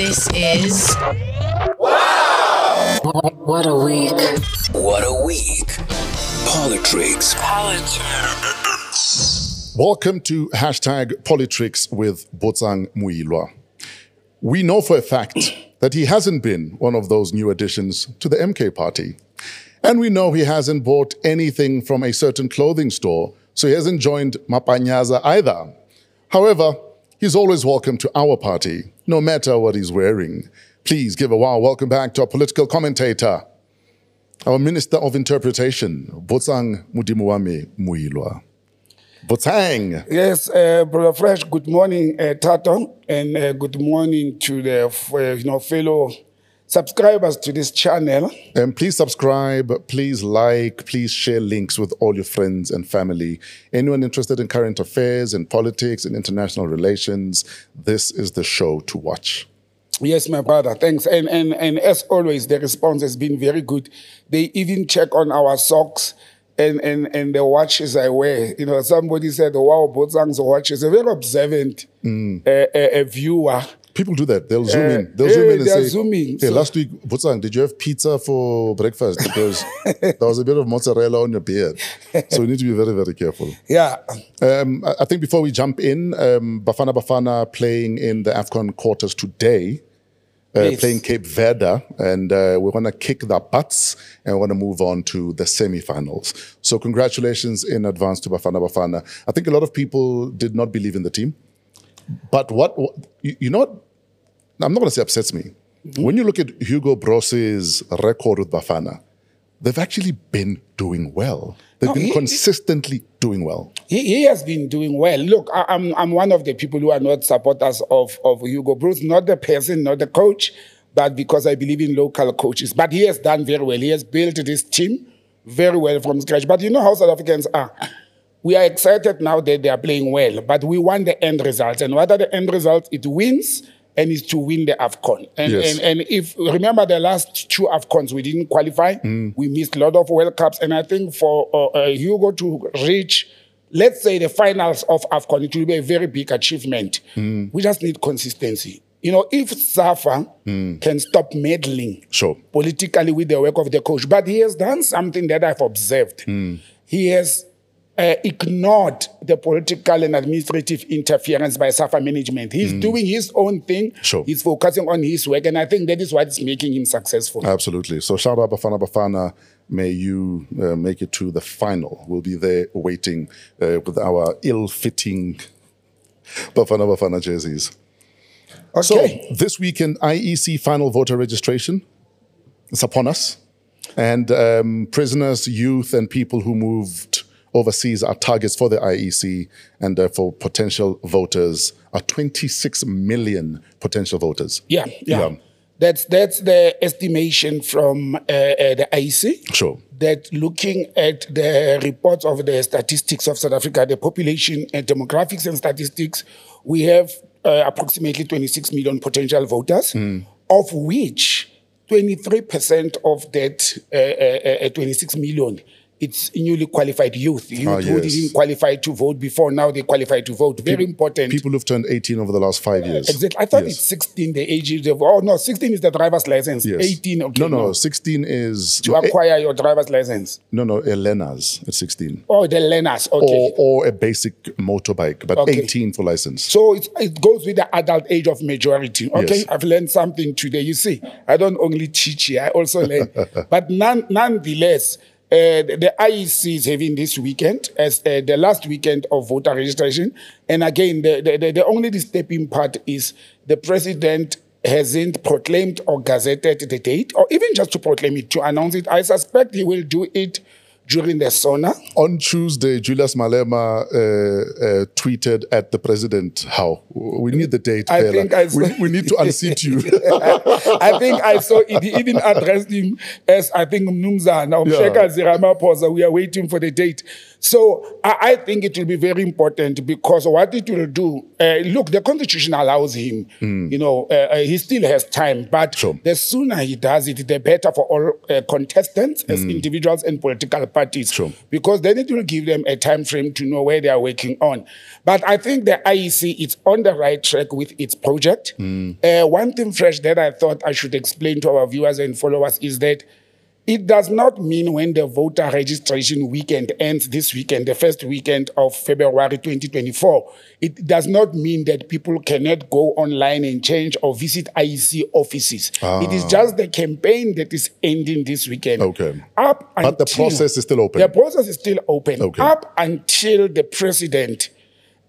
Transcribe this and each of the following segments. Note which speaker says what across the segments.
Speaker 1: This is. Wow! What a week.
Speaker 2: What a week. Politricks.
Speaker 3: Welcome to hashtag Politricks with Botsang Moiloa. We know for a fact that he hasn't been one of those new additions to the MK party. And we know he hasn't bought anything from a certain clothing store, so he hasn't joined Mapanyaza either. However, he's always welcome to our party, no matter what he's wearing. Please give a warm welcome back to our political commentator, our Minister of Interpretation, Botsang Modimowame Moiloa. Botsang!
Speaker 4: Yes, uh, Brother Fresh, good morning, uh, Tato, and uh, good morning to the uh, you know, fellow subscribers to this channel.
Speaker 3: And please subscribe, please like, please share links with all your friends and family. Anyone interested in current affairs and politics and international relations, this is the show to watch.
Speaker 4: Yes, my brother. Thanks. And, and, and as always, the response has been very good. They even check on our socks and, and, and the watches I wear. You know, somebody said, wow, Botsang's watches. A very observant
Speaker 3: Mm.
Speaker 4: uh, viewer.
Speaker 3: People do that. They'll zoom
Speaker 4: Uh,
Speaker 3: in. They'll
Speaker 4: yeah,
Speaker 3: zoom in and say,
Speaker 4: zooming.
Speaker 3: Hey,
Speaker 4: So-
Speaker 3: last week, Botsang, did you have pizza for breakfast? Because there was a bit of mozzarella on your beard. So we need to be very, very careful.
Speaker 4: Yeah.
Speaker 3: Um, I think before we jump in, um, Bafana Bafana playing in the AFCON quarters today, uh, playing Cape Verde, and uh, we're going to kick their butts and we're going to move on to the semi-finals. So congratulations in advance to Bafana Bafana. I think a lot of people did not believe in the team. But what, you, know what? I'm not going to say upsets me. Mm-hmm. When you look at Hugo Broos's record with Bafana, they've actually been doing well. They've
Speaker 4: No,
Speaker 3: been
Speaker 4: he-
Speaker 3: consistently doing well.
Speaker 4: He, he has been doing well. Look, I, I'm I'm one of the people who are not supporters of, of Hugo Broos, not the person, not the coach, but because I believe in local coaches. But he has done very well. He has built this team very well from scratch. But you know how South Africans are. We are excited now that they are playing well, but we want the end result. And what are the end results? It wins and is to win the AFCON. And,
Speaker 3: Yes.
Speaker 4: and, and if remember the last two AFCONs, we didn't qualify. We missed a lot of World Cups. And I think for uh, uh, Hugo to reach, let's say, the finals of AFCON, it will be a very big achievement. We just need consistency. You know, if Safa can stop meddling
Speaker 3: Sure.
Speaker 4: politically with the work of the coach, but he has done something that I've observed. He has uh, ignored the political and administrative interference by SAFA management. He's doing his own thing.
Speaker 3: Sure.
Speaker 4: He's focusing on his work, and I think that is what is making him successful.
Speaker 3: Absolutely. So shout out Bafana Bafana. May you uh, make it to the final. We'll be there waiting uh, with our ill-fitting Bafana Bafana jerseys.
Speaker 4: okay.
Speaker 3: So this weekend, IEC final voter registration is upon us. And um, prisoners, youth, and people who moved overseas are targets for the IEC and uh, for potential voters are 26 million potential voters.
Speaker 4: yeah, yeah,
Speaker 3: Yeah.
Speaker 4: That's that's the estimation from uh, uh, the IC.
Speaker 3: Sure.
Speaker 4: that looking at the reports of the statistics of South Africa, the population and demographics and statistics, we have uh, approximately 26 million potential voters, of which 23% of that uh, uh, uh, 26 million it's newly qualified youth, youth
Speaker 3: Ah,
Speaker 4: who
Speaker 3: yes.
Speaker 4: didn't qualify to vote before, now they qualify to vote. Very important.
Speaker 3: People who've turned 18 over the last five years.
Speaker 4: Exactly. I thought
Speaker 3: Yes.
Speaker 4: it's 16, the age of, oh no, 16 is the driver's license.
Speaker 3: Yes.
Speaker 4: 18, okay.
Speaker 3: No, no, 16 is.
Speaker 4: To acquire your driver's license.
Speaker 3: No, no, Elena's at 16.
Speaker 4: Oh, the learners, okay.
Speaker 3: Or, or a basic motorbike, but
Speaker 4: Okay.
Speaker 3: 18 for license.
Speaker 4: So it, it goes with the adult age of majority. Okay,
Speaker 3: Yes.
Speaker 4: I've learned something today. You see, I don't only teach here, I also learn. but none, nonetheless, uh, the, IEC is having this weekend as uh, the last weekend of voter registration. And again, the, the, the, only stepping part is the president hasn't proclaimed or gazetted the date, or even just to proclaim it, to announce it. I suspect he will do it during the SONA.
Speaker 3: On Tuesday, Julius Malema uh, uh, tweeted at the president, How? We need the date,
Speaker 4: I think I
Speaker 3: we,
Speaker 4: saw-
Speaker 3: we need to unseat you.
Speaker 4: I think I saw it. He even addressed him as I think Mnumzana
Speaker 3: Yeah.
Speaker 4: Sheka Ziramaposa. We are waiting for the date. So I, I think it will be very important because what it will do, uh, look, the constitution allows him, you know, uh, uh, he still has time, but
Speaker 3: Sure.
Speaker 4: the sooner he does it, the better for all uh, contestants as individuals and political parties.
Speaker 3: Sure.
Speaker 4: Because then it will give them a time frame to know where they are working on. But I think the IEC is on the right track with its project. Uh, one thing fresh that I thought I should explain to our viewers and followers is that it does not mean when the voter registration weekend ends this weekend, the first weekend of February 2024, it does not mean that people cannot go online and change or visit IEC offices. Ah. It is just the campaign that is ending this weekend.
Speaker 3: Okay.
Speaker 4: Up
Speaker 3: But the process is still open.
Speaker 4: The process is still open.
Speaker 3: Okay.
Speaker 4: Up until the president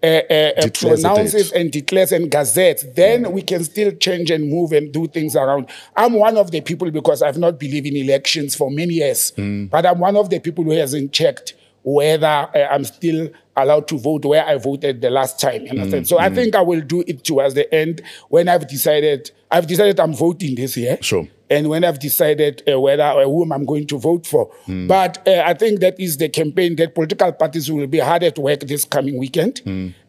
Speaker 4: uh, uh, uh, pronounces and declares and gazettes, then we can still change and move and do things around. I'm one of the people because I've not believed in elections for many years, but I'm one of the people who hasn't checked whether uh, I'm still allowed to vote where I voted the last time. You understand? So I think I will do it towards the end when I've decided. I've decided I'm voting this year
Speaker 3: Sure.
Speaker 4: and when I've decided uh, whether or whom I'm going to vote for. But uh, I think that is the campaign that political parties will be hard at work this coming weekend,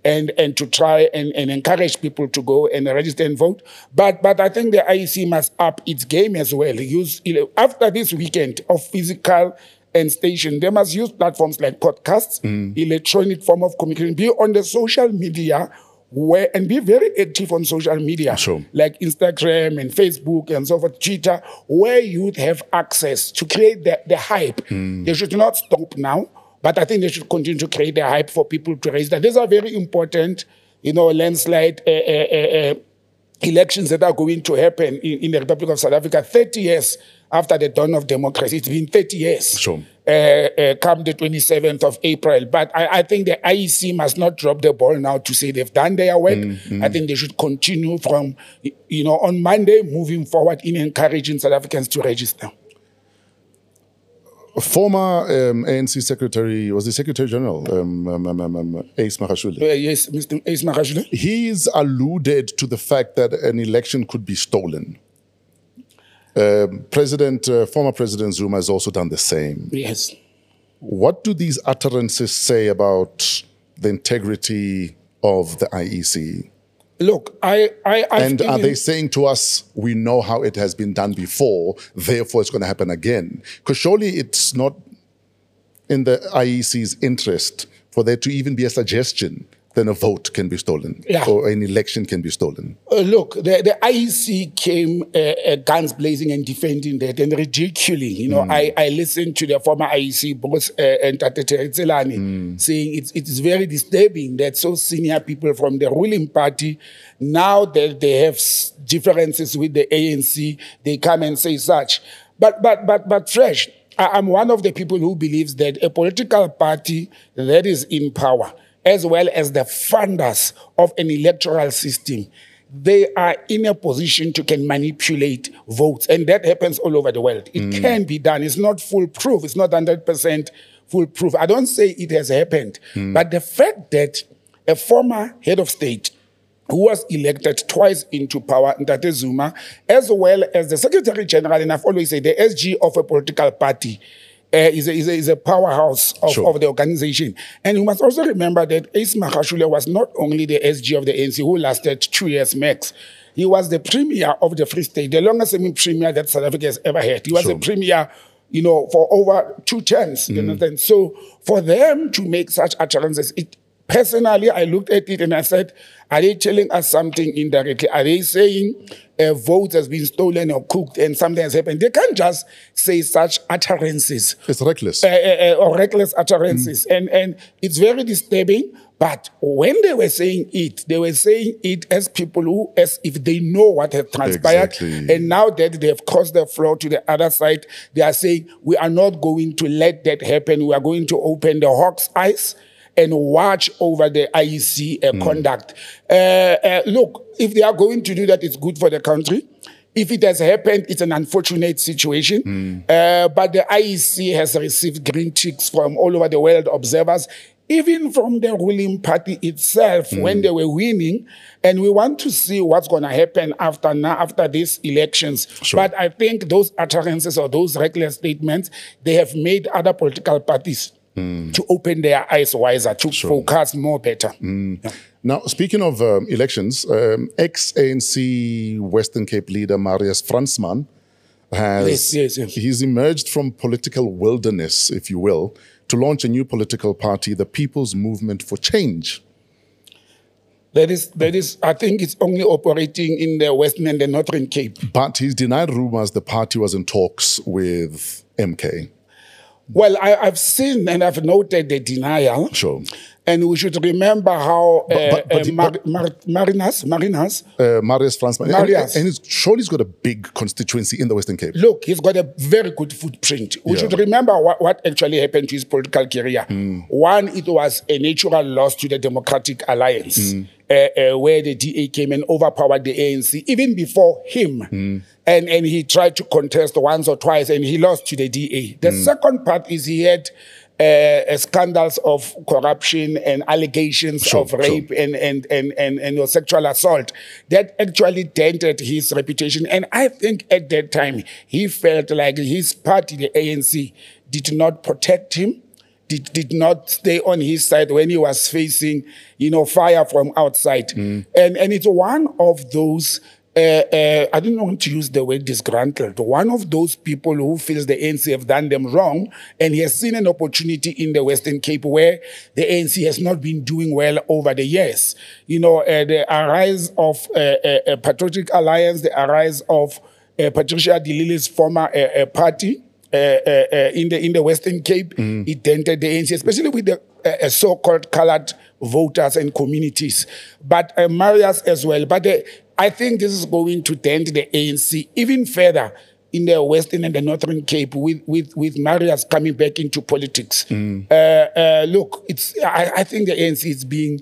Speaker 4: and and to try and, and encourage people to go and register and vote. But but I think the IEC must up its game as well. Use you know, after this weekend of physical and station, they must use platforms like podcasts, electronic form of communication, be on the social media. Where, and be very active on social media
Speaker 3: Sure.
Speaker 4: like Instagram and Facebook and so forth, Twitter, where youth have access to create the, the hype. They should not stop now, but I think they should continue to create the hype for people to raise that. These are very important, you know, landslide uh, uh, uh, uh, elections that are going to happen in, in the Republic of South Africa 30 years after the dawn of democracy. It's been 30 years.
Speaker 3: Sure.
Speaker 4: Uh, uh, come the 27th of April. But I, I think the IEC must not drop the ball now to say they've done their work. I think they should continue from, you know, on Monday moving forward in encouraging South Africans to register.
Speaker 3: Former um, ANC Secretary, was the Secretary General, um, um, um, um, um, Ace Magashule.
Speaker 4: Uh, yes, Mr. Ace Magashule?
Speaker 3: He's alluded to the fact that an election could be stolen. Um, President, uh, former President Zuma has also done the same.
Speaker 4: Yes.
Speaker 3: What do these utterances say about the integrity of the IEC?
Speaker 4: Look, I, I, I
Speaker 3: And are they saying to us, we know how it has been done before, therefore it's going to happen again? Because surely it's not in the IEC's interest for there to even be a suggestion then a vote can be stolen
Speaker 4: Yeah.
Speaker 3: or an election can be stolen.
Speaker 4: Uh, look, the, the IEC came uh, uh, guns blazing and defending that and ridiculing. You know, I, I listened to the former IEC boss, uh, Ntate Tselani, saying it's, it's very disturbing that so senior people from the ruling party, now that they have differences with the ANC, they come and say such. But, but, but, but fresh, I'm one of the people who believes that a political party that is in power, as well as the funders of an electoral system, they are in a position to can manipulate votes. And that happens all over the world. It mm. can be done. It's not foolproof. It's not 100% foolproof. I don't say it has happened. Mm. But the fact that a former head of state who was elected twice into power, Ntate Zuma, as well as the Secretary General, and I've always said the SG of a political party, Eh, is, a, is, a, is a powerhouse of,
Speaker 3: Sure.
Speaker 4: of the organization. And you must also remember that Ace Magashule was not only the SG of the ANC who lasted two years max. He was the premier of the Free State, the longest serving premier that South Africa has ever had. He was
Speaker 3: Sure.
Speaker 4: the premier, you know, for over two terms. You mm. understand? So for them to make such utterances, it personally I looked at it and I said, are they telling us something indirectly? Are they saying a vote has been stolen or cooked and something has happened? They can't just say such utterances
Speaker 3: It's reckless.
Speaker 4: uh, uh, or reckless utterances. And, and it's very disturbing. But when they were saying it, they were saying it as people who, as if they know what has transpired.
Speaker 3: Exactly.
Speaker 4: And now that they have crossed the floor to the other side, they are saying, we are not going to let that happen. We are going to open the hawk's eyes and watch over the IEC uh, conduct. Uh, uh, look, if they are going to do that, it's good for the country. If it has happened, it's an unfortunate situation. Uh, but the IEC has received green ticks from all over the world observers, even from the ruling party itself when they were winning. And we want to see what's going to happen after now, after these elections.
Speaker 3: Sure.
Speaker 4: But I think those utterances or those reckless statements, they have made other political parties to open their eyes wiser, to focus more better. Yeah.
Speaker 3: Now, speaking of um, elections, um, ex-ANC Western Cape leader Marius Fransman has
Speaker 4: Yes, yes, yes.
Speaker 3: he's emerged from political wilderness, if you will, to launch a new political party, the People's Movement for Change.
Speaker 4: That is, that is, I think it's only operating in the Western and the Northern Cape.
Speaker 3: But he's denied rumors the party was in talks with MK.
Speaker 4: Well, I, I've seen and I've noted the denial.
Speaker 3: Sure.
Speaker 4: And we should remember how uh,
Speaker 3: but- but
Speaker 4: uh, Mar- Mar- Marinas, Marinas,
Speaker 3: Uh, Marius Fransman.
Speaker 4: Marius.
Speaker 3: And, and he's, surely he's got a big constituency in the Western Cape.
Speaker 4: look, he's got a very good footprint. We
Speaker 3: Yeah.
Speaker 4: should remember what, what actually happened to his political career. One, it was a natural loss to the Democratic Alliance, uh, uh, where the DA came and overpowered the ANC even before him. And, and he tried to contest once or twice and he lost to the DA. The second part is he had uh, uh, scandals of corruption and allegations
Speaker 3: Sure,
Speaker 4: of rape and, and, and, and, and uh, sexual assault that actually dented his reputation. And I think at that time, he felt like his party, the ANC, did not protect him. Did, did not stay on his side when he was facing, you know, fire from outside. And, and it's one of those uh, uh, I don't want to use the word disgruntled. One of those people who feels the ANC have done them wrong, and he has seen an opportunity in the Western Cape where the ANC has not been doing well over the years. You know, uh, the arise of uh, uh, Patriotic Alliance, the arise of Patricia de Lille's former party. Uh, uh, uh, in the in the Western Cape, it dented the ANC, especially with the uh, so-called colored voters and communities, but uh, Marius as well. But uh, I think this is going to dent the ANC even further in the Western and the Northern Cape with with with Marius coming back into politics. Uh, uh, look, it's I, I think the ANC is being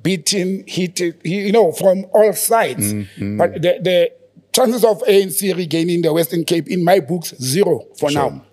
Speaker 4: beaten, hit, you know, from all sides. But the, the chances of ANC regaining the Western Cape, in my books, zero for now.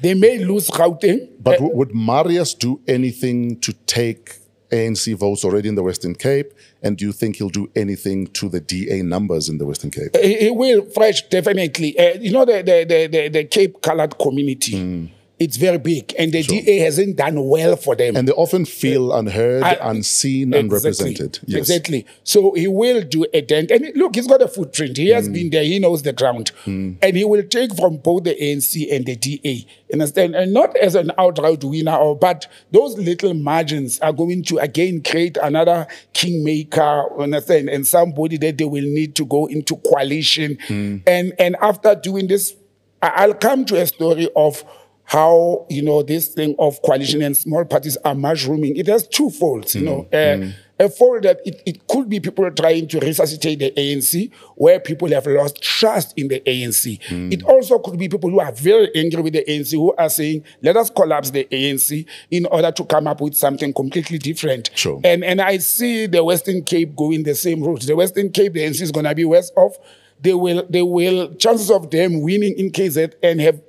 Speaker 4: They may lose Gauteng.
Speaker 3: But w- would Marius do anything to take ANC votes already in the Western Cape? And do you think he'll do anything to the DA numbers in the Western Cape?
Speaker 4: He, he will fresh definitely. Uh, you know the the the the, Cape Colored community. It's very big, and the DA hasn't done well for them.
Speaker 3: And they often feel unheard, unseen,
Speaker 4: Exactly.
Speaker 3: unrepresented. Yes.
Speaker 4: Exactly. So he will do a dent. And look, he's got a footprint. He
Speaker 3: Mm.
Speaker 4: has been there. He knows the ground. And he will take from both the ANC and the DA. Understand? And not as an outright winner, or but those little margins are going to again create another kingmaker, understand, and somebody that they will need to go into coalition.
Speaker 3: Mm.
Speaker 4: And and after doing this, I'll come to a story of how you know this thing of coalition and small parties are mushrooming. It has two folds, you mm, know. Uh, mm. A fold that it, it could be people trying to resuscitate the ANC, where people have lost trust in the ANC. Mm. It also could be people who are very angry with the ANC, who are saying, "Let us collapse the ANC in order to come up with something completely different."
Speaker 3: Sure.
Speaker 4: And and I see the Western Cape going the same route. The Western Cape, the ANC is going to be worse off. They will they will chances of them winning in KZ and have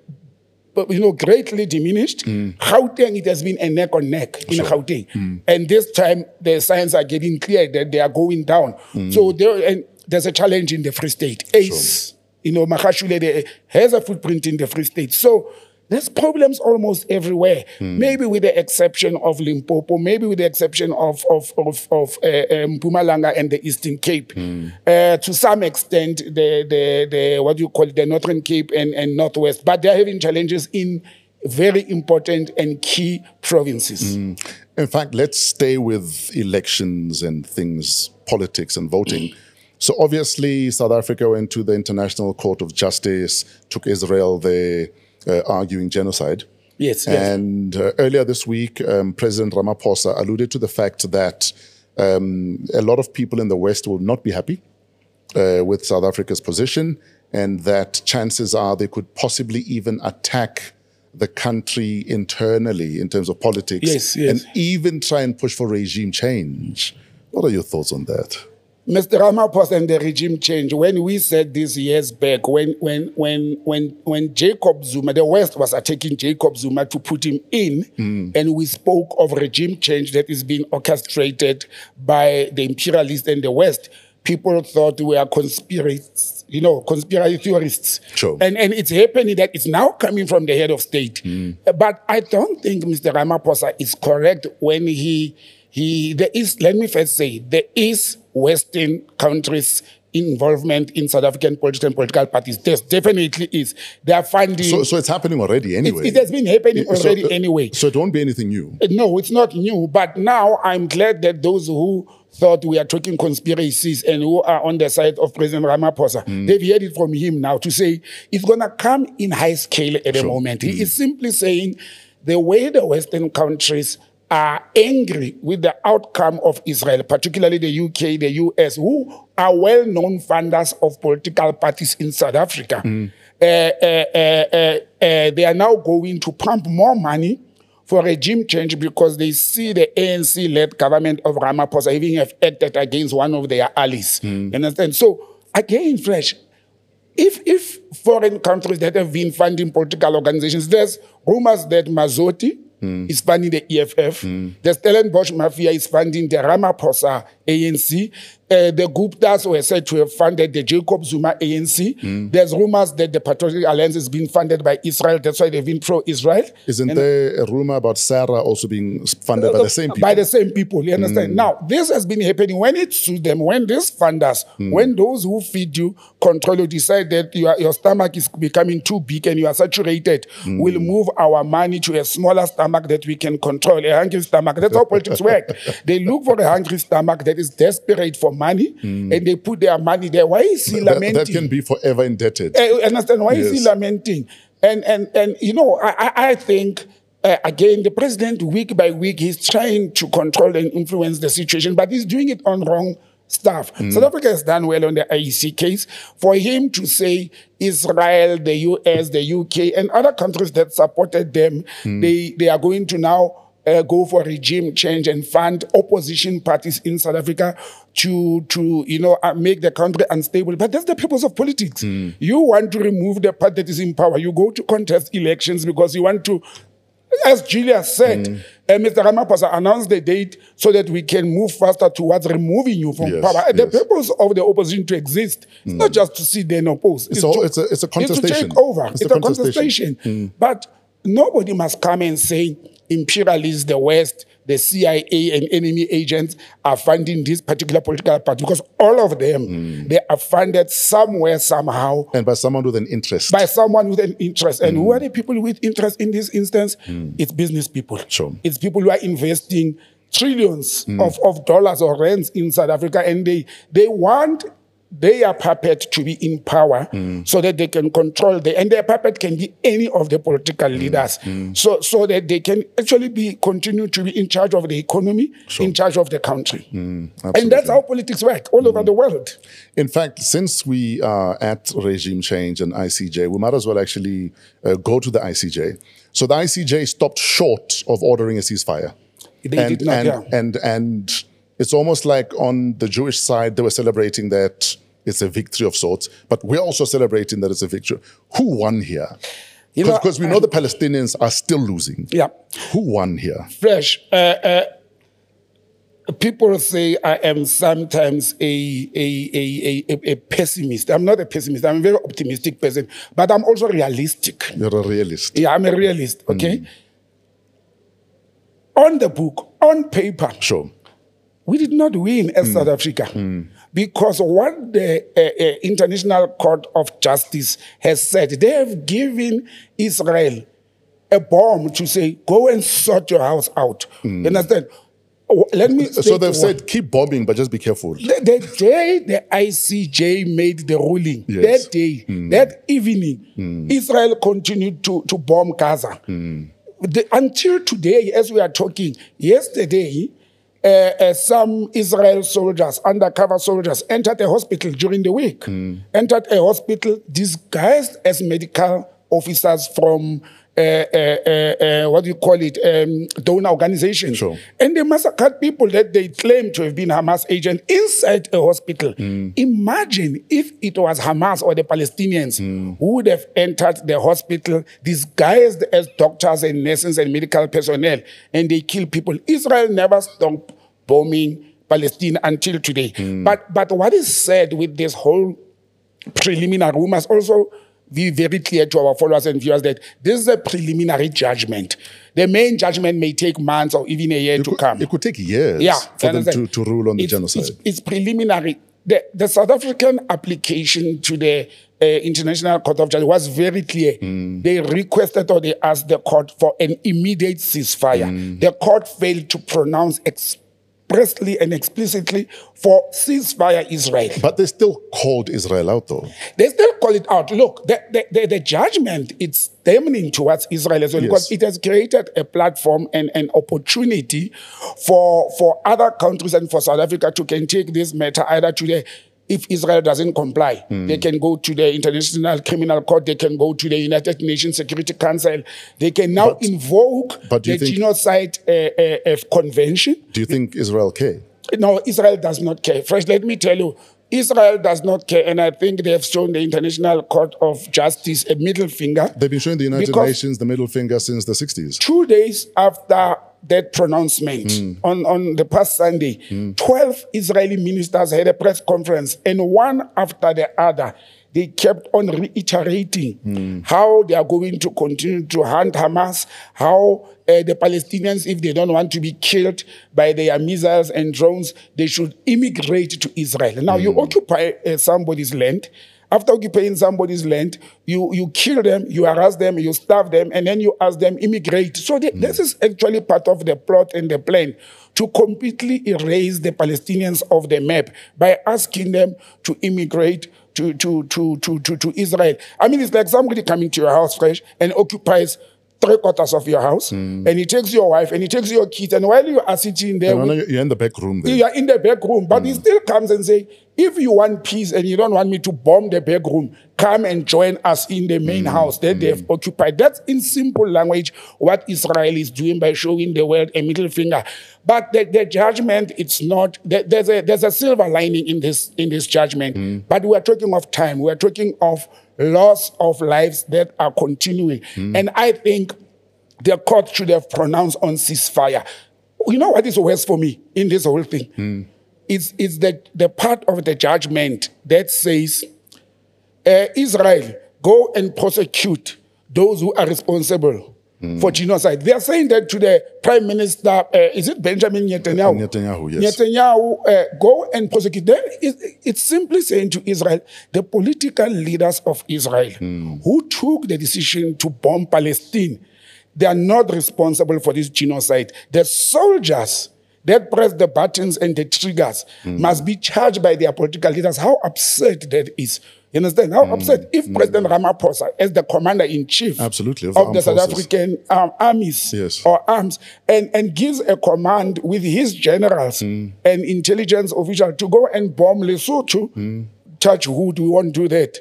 Speaker 4: you know, greatly diminished. Mm. Gauteng, it has been a neck on neck in Gauteng. Mm. And this time, the signs are getting clear that they are going down. Mm. So there, and there's a challenge in the Free State. Ace, you know, Magashule has a footprint in the Free State. So there's problems almost everywhere. Maybe with the exception of Limpopo, maybe with the exception of of of, of uh, um, Mpumalanga and the Eastern Cape. Uh, to some extent, the the the what do you call it, the Northern Cape and and Northwest, but they're having challenges in very important and key provinces.
Speaker 3: In fact, let's stay with elections and things, politics and voting. So obviously, South Africa went to the International Court of Justice, took Israel there, uh, arguing genocide.
Speaker 4: Yes, yes.
Speaker 3: And uh, earlier this week, um, President Ramaphosa alluded to the fact that um, a lot of people in the West will not be happy uh, with South Africa's position, and that chances are they could possibly even attack the country internally in terms of politics,
Speaker 4: Yes, yes.
Speaker 3: and even try and push for regime change. What are your thoughts on that?
Speaker 4: Mr. Ramaphosa and the regime change, when we said this years back, when when when when when Jacob Zuma, the West was attacking Jacob Zuma to put him in, and we spoke of regime change that is being orchestrated by the imperialists and the West. people thought were conspiracies, you know, conspiracy theorists.
Speaker 3: Sure.
Speaker 4: And, and it's happening that it's now coming from the head of state. Uh, But I don't think Mr. Ramaphosa is correct when he, he, there is, let me first say, there is Western countries involvement in South African politics and political parties. There definitely is. They are funding.
Speaker 3: So, so it's happening already anyway.
Speaker 4: it has been happening
Speaker 3: So,
Speaker 4: already
Speaker 3: uh,
Speaker 4: anyway.
Speaker 3: So it won't be anything new.
Speaker 4: Uh, No, it's not new. But now I'm glad that those who thought we are talking conspiracies and who are on the side of President Ramaphosa, they've heard it from him now to say it's going to come in high scale at the moment. He is simply saying the way the Western countries are angry with the outcome of Israel, particularly the UK, the US, who are well known funders of political parties in South Africa. Uh, uh, uh, uh, they are now going to pump more money for regime change because they see the ANC-led government of Ramaphosa even have acted against one of their allies. You understand? So again, fresh. If if foreign countries that have been funding political organizations, there's rumors that Mazzotti Hmm. is funding the EFF. Hmm. The Stellenbosch Mafia is funding the Ramaphosa ANC. Uh, eh, the Guptas were said to have funded the Jacob Zuma ANC. Hmm. There's rumors that the Patriotic Alliance is being funded by Israel. That's why they've been pro-Israel.
Speaker 3: Isn't
Speaker 4: And-
Speaker 3: there a rumor about Sarah also being funded by the uh, same people?
Speaker 4: by the same people. You understand? Hmm. Now, this has been happening when it suits them, when these funders, hmm. when those who feed you, control you, decide that your, your stomach is becoming too big and you are saturated, we'll move our money to a smaller stomach that we can control, a hungry stomach. That's how politics work. They look for a hungry stomach that is desperate for money and they put their money there. Why is he lamenting?
Speaker 3: that can be forever indebted.
Speaker 4: Uh, understand why is he lamenting? And and and you know, I I, think. Uh, again, the president, week by week, he's trying to control and influence the situation, but he's doing it on wrong stuff. South Africa has done well on the IEC case. For him to say Israel, the US, the UK, and other countries that supported them, they, they are going to now uh, go for regime change and fund opposition parties in South Africa to, to you know, uh, make the country unstable. But that's the purpose of politics. You want to remove the party that is in power. You go to contest elections because you want to, as Julia said, uh, Mr. Ramaphosa announced the date so that we can move faster towards removing you from
Speaker 3: Yes,
Speaker 4: power. The purpose of the opposition to exist is not just to sit there and oppose.
Speaker 3: It's a-
Speaker 4: to-
Speaker 3: it's a- it's a
Speaker 4: to
Speaker 3: contestation.
Speaker 4: take over.
Speaker 3: It's
Speaker 4: It's,
Speaker 3: a
Speaker 4: a
Speaker 3: contestation.
Speaker 4: contestation. But nobody must come and say imperialists, the West, the CIA, and enemy agents are funding this particular political party because all of them mm. they are funded somewhere somehow
Speaker 3: and by someone with an interest.
Speaker 4: by someone with an interest. And who mm. are the people with interest in this instance? Mm. It's business people.
Speaker 3: Sure.
Speaker 4: It's people who are investing trillions of, of dollars or rands in South Africa, and they they want their puppet to be in power so that they can control the and their puppet can be any of the political mm, leaders. Mm. so so that they can actually be continue to be in charge of the economy in charge of the country. Mm, and that's how politics work all over the world.
Speaker 3: In fact, since we are at regime change and ICJ, we might as well actually uh, go to the ICJ. So the ICJ stopped short of ordering a ceasefire.
Speaker 4: They
Speaker 3: and,
Speaker 4: did not,
Speaker 3: and,
Speaker 4: yeah.
Speaker 3: and, and it's almost like on the Jewish side, they were celebrating that it's a victory of sorts, but we're also celebrating that it's a victory. Who won here? Because we know the Palestinians are still losing.
Speaker 4: yeah
Speaker 3: Who won here?
Speaker 4: fresh. Uh, uh, people say I am sometimes a, a, a, a, a pessimist. I'm not a pessimist. I'm a very optimistic person, but I'm also realistic.
Speaker 3: You're a realist.
Speaker 4: Yeah, I'm a realist, okay? On the book, on paper,
Speaker 3: Sure.
Speaker 4: We did not win as hmm. South Africa hmm. because what the uh, uh, International Court of Justice has said, they have given Israel a bomb to say, go and sort your house out. Hmm. You understand? Let me.
Speaker 3: So they've
Speaker 4: one.
Speaker 3: said, keep bombing, but just be careful.
Speaker 4: The, the day the ICJ made the ruling,
Speaker 3: Yes.
Speaker 4: that day, that evening, Israel continued to, to bomb Gaza. The- until today, as we are talking, yesterday, uh, uh, some Israel soldiers, undercover soldiers, entered a hospital during the week, entered a hospital disguised as medical officers from. Uh, uh, uh, what do you call it? Um, donor organizations.
Speaker 3: Sure.
Speaker 4: And they massacred people that they claim to have been Hamas agents inside a hospital. Imagine if it was Hamas or the Palestinians who would have entered the hospital disguised as doctors and nurses and medical personnel and they kill people. Israel never stopped bombing Palestine until today. But but what is said with this whole preliminary, we must also be very clear to our followers and viewers that this is a preliminary judgment. The main judgment may take months or even a year
Speaker 3: It
Speaker 4: to
Speaker 3: could,
Speaker 4: come.
Speaker 3: it could take years
Speaker 4: yeah,
Speaker 3: for them to, to rule on the
Speaker 4: It's-
Speaker 3: genocide.
Speaker 4: It's, it's preliminary. The, the South African application to the uh, International Court of Justice was very clear.
Speaker 3: Hmm.
Speaker 4: They requested or they asked the court for an immediate ceasefire.
Speaker 3: Hmm.
Speaker 4: The court failed to pronounce expressly and explicitly for ceasefire Israel.
Speaker 3: but they still called Israel out, though.
Speaker 4: They still call it out. Look, the, the, the, the judgment it's damning towards Israel as well
Speaker 3: Yes.
Speaker 4: because it has created a platform and an opportunity for for other countries and for South Africa to can take this matter either to the if Israel doesn't comply,
Speaker 3: Hmm.
Speaker 4: they can go to the International Criminal Court, they can go to the United Nations Security Council, they can now
Speaker 3: But-
Speaker 4: invoke
Speaker 3: but do
Speaker 4: the
Speaker 3: you think-
Speaker 4: genocide uh, uh, convention.
Speaker 3: Do you think Israel care?
Speaker 4: No, Israel does not care. First, let me tell you, Israel does not care, and I think they have shown the International Court of Justice a middle finger.
Speaker 3: They've been showing the United Nations the middle finger since the 60s.
Speaker 4: Two days after that pronouncement on, on the past Sunday, 12 Israeli ministers had a press conference, and one after the other, they kept on reiterating how they are going to continue to hunt Hamas, how uh, the Palestinians, if they don't want to be killed by their missiles and drones, they should immigrate to Israel. Now, you occupy uh, somebody's land. After occupying somebody's land, you, you kill them, you harass them, you starve them, and then you ask them immigrate. So the- this is actually part of the plot and the plan to completely erase the Palestinians of the map by asking them to immigrate to, to, to, to, to, to Israel. I mean, it's like somebody coming to your house fresh and occupies three quarters of your house, mm. and he takes your wife and he takes your kids, and while you are sitting there, with-
Speaker 3: you're in the back room there.
Speaker 4: you are in the back room, but he mm. still comes and say, if you want peace and you don't want me to bomb the back room, come and join us in the main mm. house that they have occupied. That's in simple language what Israel is doing by showing the world a middle finger. But the, the judgment, it's not. There's a there's a silver lining in this in this judgment. But we are talking of time. We are talking of loss of lives that are continuing, and I think the court should have pronounced on ceasefire. You know what is worse for me in this whole thing? It's, it's the, the part of the judgment that says, uh, Israel, go and prosecute those who are responsible for genocide. They are saying that to the Prime Minister, uh, is it Benjamin Netanyahu?
Speaker 3: Netanyahu, yes.
Speaker 4: Netanyahu, uh, go and prosecute. Then it- it's simply saying to Israel, the political leaders of Israel who took the decision to bomb Palestine, they are not responsible for this genocide. The soldiers that press the buttons and the triggers must be charged by their political leaders. How absurd that is. You understand? How absurd if President Ramaphosa, as the commander in chief
Speaker 3: Absolutely,
Speaker 4: of,
Speaker 3: of
Speaker 4: the South
Speaker 3: forces.
Speaker 4: African um, armies
Speaker 3: Yes.
Speaker 4: or arms and, and gives a command with his generals
Speaker 3: Hmm.
Speaker 4: and intelligence official to go and bomb Lesotho,
Speaker 3: Hmm.
Speaker 4: touch wood, we won't do that.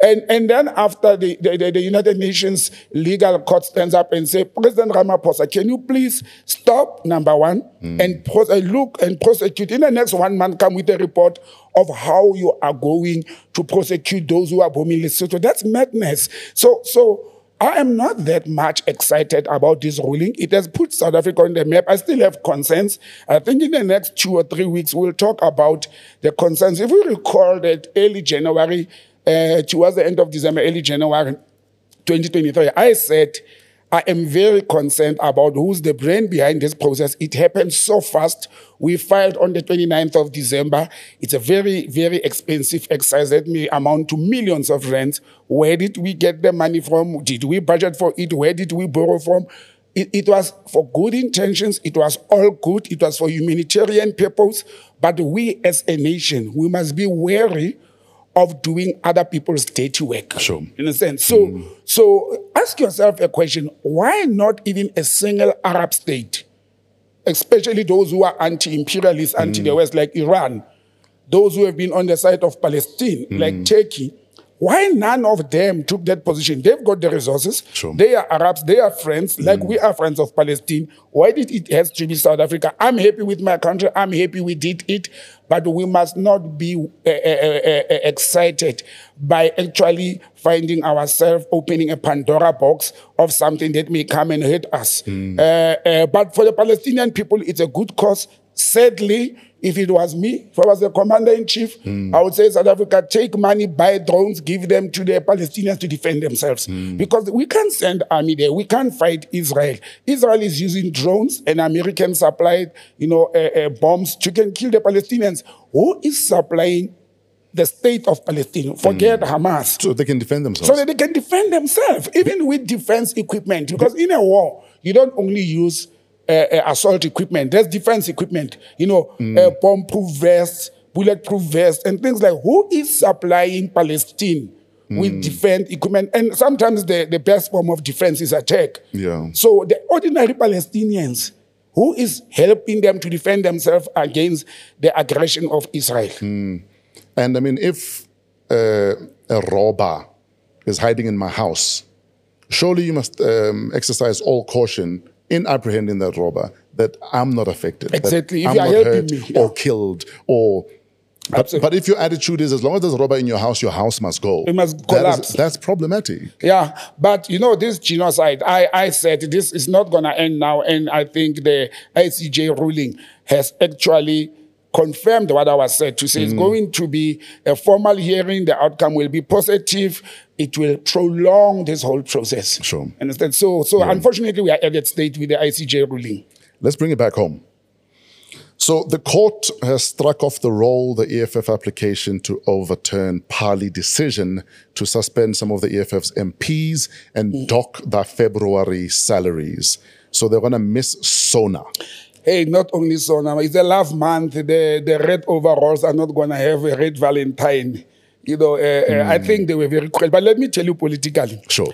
Speaker 4: And, and then after the, the, the, United Nations legal court stands up and say, President Ramaphosa, can you please stop, number one,
Speaker 3: Hmm.
Speaker 4: and pros- look and prosecute. In the next one month, come with a report of how you are going to prosecute those who are bombing Lesotho. That's madness. So, so I am not that much excited about this ruling. It has put South Africa on the map. I still have concerns. I think in the next two or three weeks, we'll talk about the concerns. If we recall that early January, uh, towards the end of December, early January 2023, I said, I am very concerned about who's the brain behind this process. It happened so fast. We filed on the 29th of December. It's a very, very expensive exercise that may amount to millions of rands. Where did we get the money from? Did we budget for it? Where did we borrow from? It, it was for good intentions. It was all good. It was for humanitarian purpose. But we as a nation, we must be wary of doing other people's dirty work.
Speaker 3: Sure.
Speaker 4: You understand? So, mm. so ask yourself a question: Why not even a single Arab state, especially those who are anti-imperialist, anti the mm. West, like Iran, those who have been on the side of Palestine, like mm. Turkey? Why none of them took that position? They've got the resources.
Speaker 3: Sure.
Speaker 4: They are Arabs. They are friends. Like we are friends of Palestine. Why did it has to be South Africa? I'm happy with my country. I'm happy we did it, but we must not be uh, uh, uh, uh, excited by actually finding ourselves opening a Pandora box of something that may come and hurt us. Uh, uh, but for the Palestinian people, it's a good cause. Sadly, if it was me, if I was the commander in chief, I would say South Africa take money, buy drones, give them to the Palestinians to defend themselves. Because we can't send army there. We can't fight Israel. Israel is using drones and American supplied, you know, uh, uh, bombs to can kill the Palestinians. Who is supplying the state of Palestine? Forget Hamas
Speaker 3: So they can defend themselves.
Speaker 4: so that they can defend themselves, even with defense equipment. Because in a war, you don't only use uh, uh, assault equipment, there's defense equipment, you know, uh, bomb proof vests, bulletproof vests, and things like who is supplying Palestine? With defense equipment, and sometimes the, the best form of defense is attack.
Speaker 3: Yeah.
Speaker 4: So the ordinary Palestinians, who is helping them to defend themselves against the aggression of Israel?
Speaker 3: And I mean, if uh, a robber is hiding in my house, surely you must um, exercise all caution in apprehending that robber that I'm not affected.
Speaker 4: Exactly. If
Speaker 3: I'm not
Speaker 4: helping
Speaker 3: hurt
Speaker 4: me, yeah.
Speaker 3: or killed or. But, but if your attitude is as long as there's a robber in your house, your house must go.
Speaker 4: It must
Speaker 3: That is-
Speaker 4: collapse.
Speaker 3: that's problematic.
Speaker 4: Yeah, but you know, this genocide, I, I said this is not going to end now. And I think the ICJ ruling has actually confirmed what I was said to say. It's mm. going to be a formal hearing. The outcome will be positive. It will prolong this whole process.
Speaker 3: Sure.
Speaker 4: Understand? So, so unfortunately, we are at that state with the ICJ ruling.
Speaker 3: Let's bring it back home. So the court has struck off the role the EFF application to overturn Pali decision to suspend some of the EFF's MPs and mm. dock their February salaries. So they're going to miss Sona.
Speaker 4: Hey, not only so now, it's a love month. The, the red overalls are not going to have a red Valentine. You know, uh, uh, I think they were very cruel. But let me tell you politically.
Speaker 3: Sure.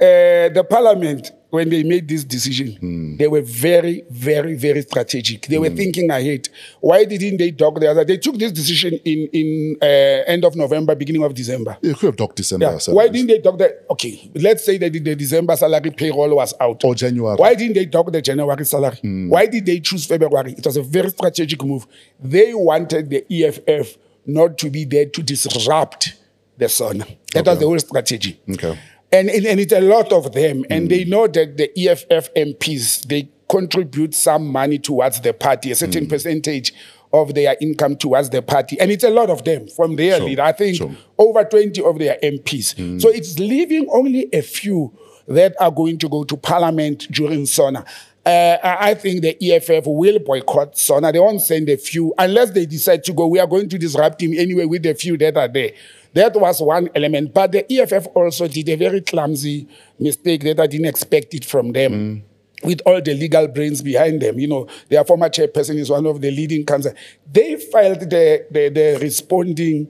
Speaker 4: Uh, the parliament, when they made this decision, they were very, very, very strategic. They were thinking ahead. Why didn't they dock the other? They took this decision in in uh, end of November, beginning of December.
Speaker 3: You could have docked December.
Speaker 4: Yeah. Why didn't they dock the? Okay, let's say that the December salary payroll was out.
Speaker 3: Or January.
Speaker 4: Why didn't they dock the January salary? Why did they choose February? It was a very strategic move. They wanted the EFF not to be there to disrupt the SONA. That was the whole strategy.
Speaker 3: Okay.
Speaker 4: And, and, and it's a lot of them. And mm. they know that the EFF MPs, they contribute some money towards the party, a certain mm. percentage of their income towards the party. And it's a lot of them from their
Speaker 3: Sure,
Speaker 4: lead. I think
Speaker 3: sure.
Speaker 4: over 20 of their MPs. Mm. So it's leaving only a few that are going to go to parliament during SONA. Uh, I think the EFF will boycott SONA. They won't send a few unless they decide to go. We are going to disrupt him anyway with the few that are there. That was one element. But the EFF also did a very clumsy mistake that I didn't expect it from them. With all the legal brains behind them, you know, their former chairperson is one of the leading counsel. They filed the, the, the responding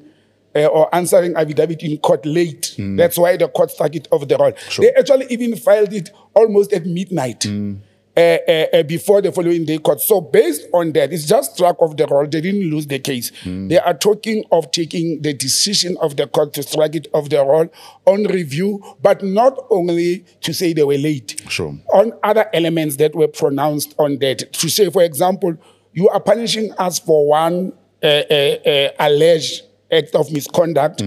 Speaker 4: uh, or answering affidavit in court late. That's why the court it off the roll. They actually even filed it almost at midnight. Uh, uh, uh, before the following day court. So based on that, it's just struck off the roll. They didn't lose the case. They are talking of taking the decision of the court to strike it off the roll on review, but not only to say they were late.
Speaker 3: Sure.
Speaker 4: On other elements that were pronounced on that. To say, for example, you are punishing us for one uh, uh, uh, alleged act of misconduct.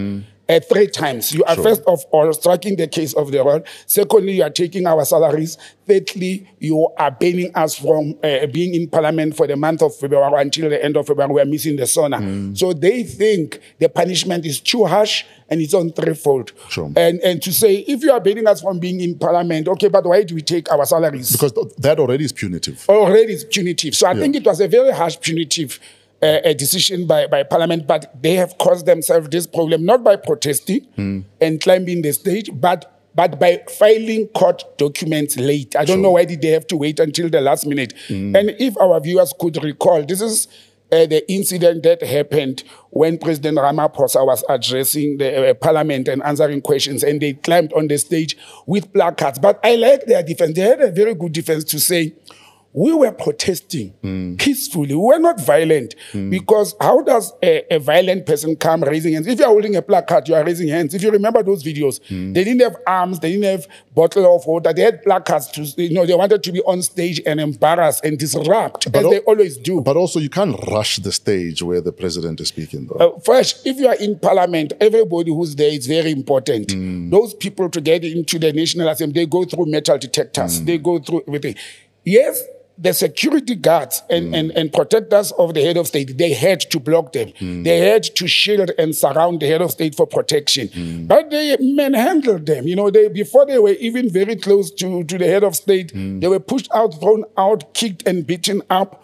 Speaker 4: Uh, three times. You are first of all striking the case of the roll. Secondly, you are taking our salaries. Thirdly, you are banning us from uh, being in parliament for the month of February until the end of February. We are missing the SONA. So they think the punishment is too harsh and it's on threefold.
Speaker 3: Sure.
Speaker 4: And and to say if you are banning us from being in parliament, okay, but why do we take our salaries?
Speaker 3: Because th- that already is punitive.
Speaker 4: already is punitive. So I think it was a very harsh punitive uh, a decision by, by parliament, but they have caused themselves this problem not by protesting and climbing the stage, but but by filing court documents late. I don't know why did they have to wait until the last minute. And if our viewers could recall, this is uh, the incident that happened when President Ramaphosa was addressing the uh, parliament and answering questions, and they climbed on the stage with placards. But I like their defense. They had a very good defense to say, we were protesting mm. peacefully. We were not violent mm. because how does a, a violent person come raising hands? If you are holding a placard, you are raising hands. If you remember those videos, mm. they didn't have arms, they didn't have bottle of water. They had placards to, you know, they wanted to be on stage and embarrass and disrupt as
Speaker 3: al-
Speaker 4: they always do.
Speaker 3: But also, you can't rush the stage where the president is speaking, though.
Speaker 4: Uh, first, if you are in parliament, everybody who's there is very important. Those people to get into the National Assembly, they go through metal detectors, they go through everything. Yes, the security guards and, mm. and, and protectors of the head of state, they had to block them. Mm. They had to shield and surround the head of state for protection. Mm. But they manhandled them. You know, they before they were even very close to, to the head of state, they were pushed out, thrown out, kicked and beaten up.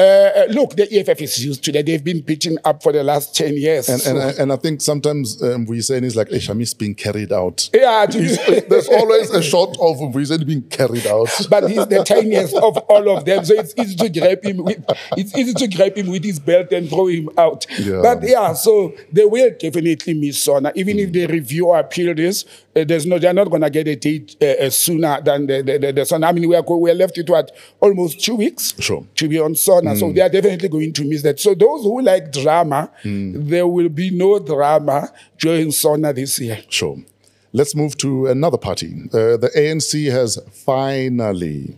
Speaker 4: Uh, uh, look, the EFF is used to that. They've been beaten up for the last 10 years.
Speaker 3: And,
Speaker 4: So-
Speaker 3: and, I- and I think sometimes um, we say it's like, hey, Shamis being carried out.
Speaker 4: yeah,
Speaker 3: There's always a shot of Vuyiseni being carried out.
Speaker 4: but he's the tiniest of all of them. So it's easy to grab him with it's easy to grab him with his belt and throw him out.
Speaker 3: Yeah.
Speaker 4: But yeah, so they will definitely miss Sona. Even if they review or appeal this, uh, there's no they're not gonna get a date uh, uh, sooner than the, the, the, the Sona. I mean, we are we are left with what almost two weeks
Speaker 3: Sure.
Speaker 4: to be on Sona. So they are definitely going to miss that. So those who like drama, there will be no drama during Sona this year.
Speaker 3: Sure. Let's move to another party. Uh, the ANC has finally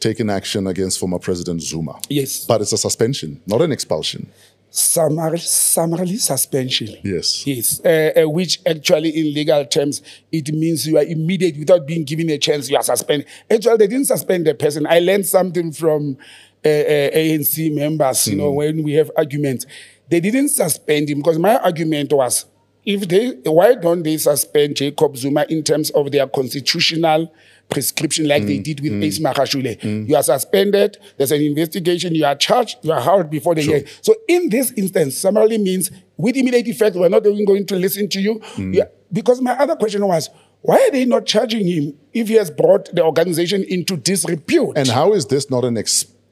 Speaker 3: taken action against former President Zuma.
Speaker 4: Yes.
Speaker 3: But it's a suspension, not an expulsion.
Speaker 4: Summary, summarily suspension.
Speaker 3: Yes.
Speaker 4: Yes, uh, uh, which actually in legal terms, it means you are immediate without being given a chance, you are suspended. Actually, they didn't suspend the person. I learned something from Eh, eh, uh, uh, ANC members, you know, hmm. when we have arguments. They didn't suspend him because my argument was, if they, why don't they suspend Jacob Zuma in terms of their constitutional prescription like they hmm. did with hmm. Ace Magashule. You are suspended, there's an investigation, you are charged, you are held before the hearing. So in this instance, summarily means with immediate effect, we're not even going to listen to you. Yeah, because my other question was, why are they not charging him if he has brought the organization into disrepute?
Speaker 3: And how is this not an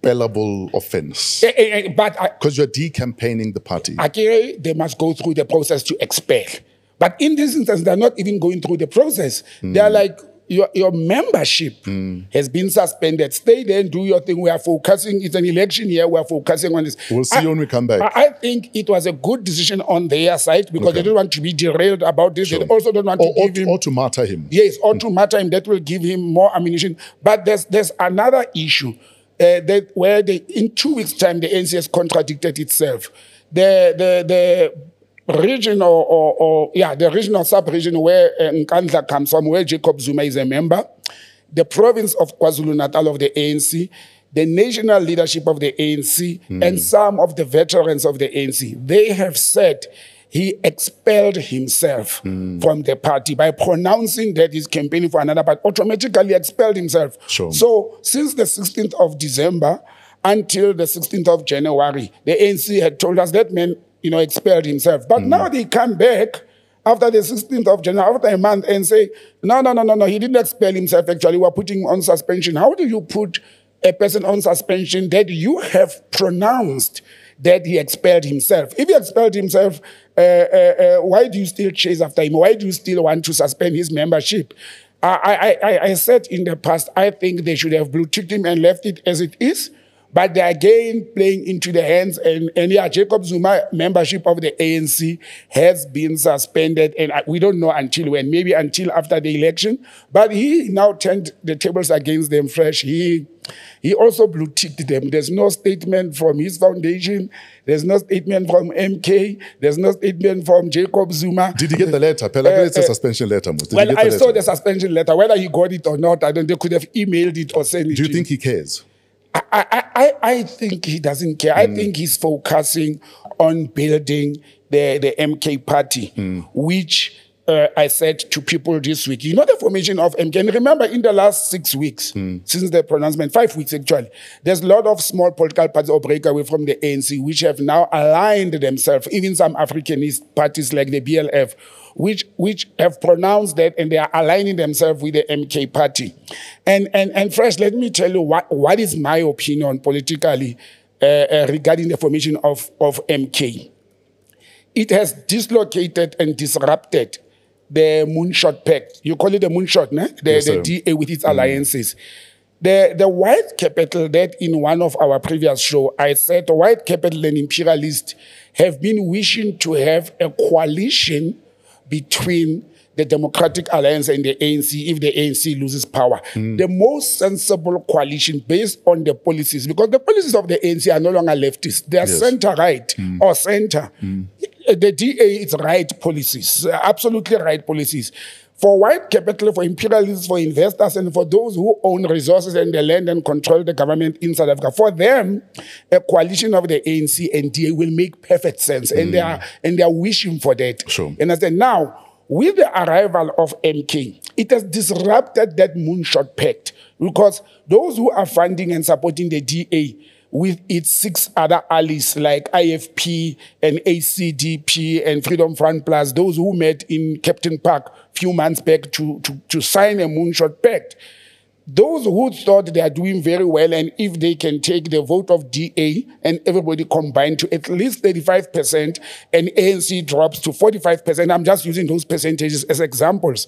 Speaker 3: expellable offense?
Speaker 4: Eh, eh, eh, but I,
Speaker 3: Because you're decampaigning the party.
Speaker 4: Akere, they must go through the process to expel. But in this instance, they're not even going through the process. They're like, your, your membership has been suspended. Stay there and do your thing. We are focusing. It's an election year. We are focusing on this.
Speaker 3: We'll see you when we come back.
Speaker 4: I, I think it was a good decision on their side because they don't want to be derailed about this. They also don't want
Speaker 3: or,
Speaker 4: to
Speaker 3: or,
Speaker 4: give him.
Speaker 3: or to martyr him.
Speaker 4: Yes, or to matter him, that will give him more ammunition. But there's there's another issue uh, that where they in two weeks' time the ANC has contradicted itself. The the the regional or, or yeah the regional sub-region where uh, Nkandla comes from, where Jacob Zuma is a member, the province of KwaZulu Natal of the ANC. The national leadership of the ANC and some of the veterans of the ANC, they have said he expelled himself hmm. from the party by pronouncing that he's campaigning for another party, automatically expelled himself.
Speaker 3: Sure.
Speaker 4: So since the 16th of December until the 16th of January, the ANC had told us that man, you know, expelled himself. But hmm. now they come back after the 16th of January, after a month, and say, no, no, no, no, no, he didn't expel himself. Actually, we're putting him on suspension. How do you put a person on suspension that you have pronounced that he expelled himself? If he expelled himself, uh, uh, uh, why do you still chase after him? Why do you still want to suspend his membership? I, I, I, I said in the past, I think they should have blue ticked him and left it as it is. But they're again playing into the hands, and, and yeah, Jacob Zuma membership of the ANC has been suspended, and we don't know until when, maybe until after the election. But he now turned the tables against them fresh. He he also blue ticked them. There's no statement from his foundation. There's no statement from MK. There's no statement from Jacob Zuma.
Speaker 3: Did you get the letter? Pela,
Speaker 4: Uh,
Speaker 3: it's a
Speaker 4: uh,
Speaker 3: suspension letter. Did
Speaker 4: well, I
Speaker 3: the
Speaker 4: saw the suspension letter. Whether he got it or not, I don't. They could have emailed it or sent it.
Speaker 3: Do you think he cares?
Speaker 4: I, I, I, I think he doesn't care. I mm. think he's focusing on building the, the MK party, mm. which uh, I said to people this week. You know the formation of MK. And remember, in the last six weeks, since the pronouncement, five weeks actually, there's a lot of small political parties or breakaway from the ANC, which have now aligned themselves, even some Africanist parties like the BLF, which which have pronounced that and they are aligning themselves with the MK party. And and and first, let me tell you what, what is my opinion politically uh, uh, regarding the formation of, of MK. It has dislocated and disrupted the moonshot pact. You call it the moonshot, ne? The,
Speaker 3: Yes,
Speaker 4: the. DA with its mm. alliances. The, the white capital that in one of our previous show, I said the white capital and imperialist have been wishing to have a coalition between the Democratic Alliance and the ANC if the ANC loses power. Mm. The most sensible coalition based on the policies, because the policies of the ANC are no longer leftist, they are
Speaker 3: Yes.
Speaker 4: center right mm. or center. Uh, the DA is right policies, absolutely right policies. For white capital, for imperialists, for investors, and for those who own resources and the land and control the government in South Africa, for them, a coalition of the ANC and DA will make perfect sense, and they mm. are and they are wishing for that.
Speaker 3: Sure.
Speaker 4: And I said, now with the arrival of MK, it has disrupted that moonshot pact because those who are funding and supporting the DA with its six other allies like IFP and ACDP and Freedom Front Plus, those who met in Kempton Park a few months back to, to, to sign a moonshot pact. Those who thought they are doing very well, and if they can take the vote of DA and everybody combined to at least 35%, and ANC drops to 45%, I'm just using those percentages as examples.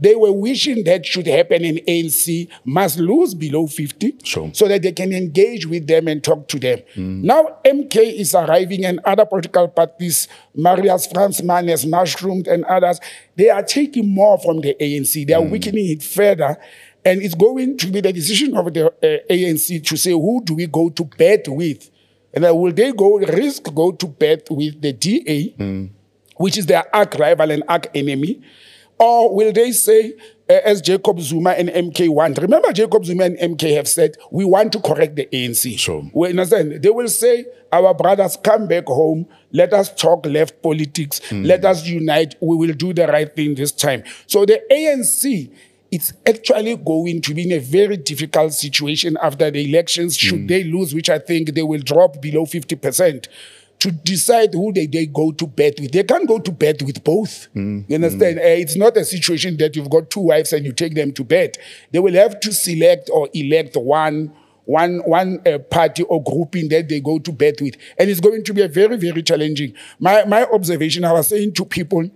Speaker 4: They were wishing that should happen in ANC must lose below 50
Speaker 3: Sure.
Speaker 4: so that they can engage with them and talk to them. Mm. Now, MK is arriving and other political parties, Marius Fransman has mushroomed and others, they are taking more from the ANC. They are mm. weakening it further. And it's going to be the decision of the uh, ANC to say, who do we go to bed with? And then will they go risk go to bed with the DA, mm. which is their arch rival and arch enemy? Or will they say, uh, as Jacob Zuma and MK want? Remember, Jacob Zuma and MK have said, we want to correct the ANC.
Speaker 3: Sure.
Speaker 4: We understand. They will say, our brothers, come back home. Let us talk left politics. Let us unite. We will do the right thing this time. So the ANC, it's actually going to be in a very difficult situation after the elections. Should they lose, which I think they will drop below 50%. To decide who they, they go to bed with. They can't go to bed with both. You understand? Uh, it's not a situation that you've got two wives and you take them to bed. They will have to select or elect one one one uh, party or grouping that they go to bed with, and it's going to be a very very challenging. My my observation, I was saying to people,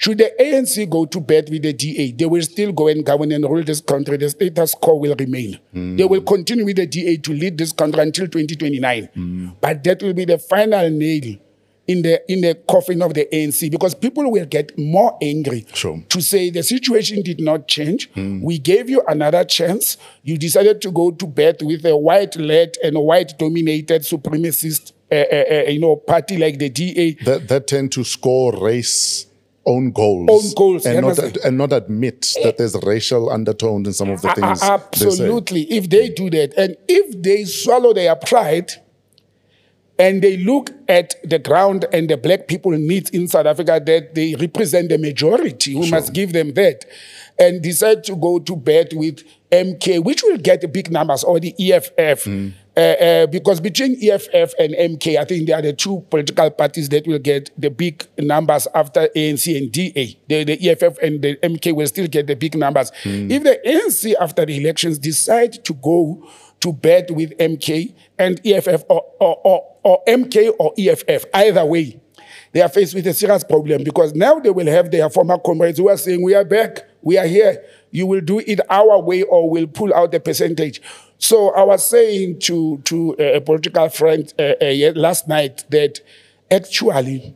Speaker 4: should the ANC go to bed with the DA, they will still go and govern and rule this country. The status quo will remain. They will continue with the DA to lead this country until 2029. But that will be the final nail in the in the coffin of the ANC because people will get more angry
Speaker 3: Sure.
Speaker 4: to say the situation did not change. We gave you another chance. You decided to go to bed with a white-led and white-dominated supremacist, uh, uh, uh, you know, party like the DA.
Speaker 3: that, that tend to score race own goals,
Speaker 4: Own goals,
Speaker 3: and not and not admit that there's racial undertones in some of the things. they say.
Speaker 4: absolutely. If they do that, and if they swallow their pride and they look at the ground and the black people needs in South Africa that they represent the majority, we must give them that, and decide to go to bed with MK, which will get big numbers, or the EFF. Uh, uh, because between EFF and MK, I think they are the two political parties that will get the big numbers after ANC and DA. The, the EFF and the MK will still get the big numbers. If the ANC after the elections decide to go to bed with MK and EFF or, or, or, or MK or EFF, either way, they are faced with a serious problem because now they will have their former comrades who are saying, We are back, we are here, you will do it our way or we'll pull out the percentage. So I was saying to, to a political friend uh, uh, last night that actually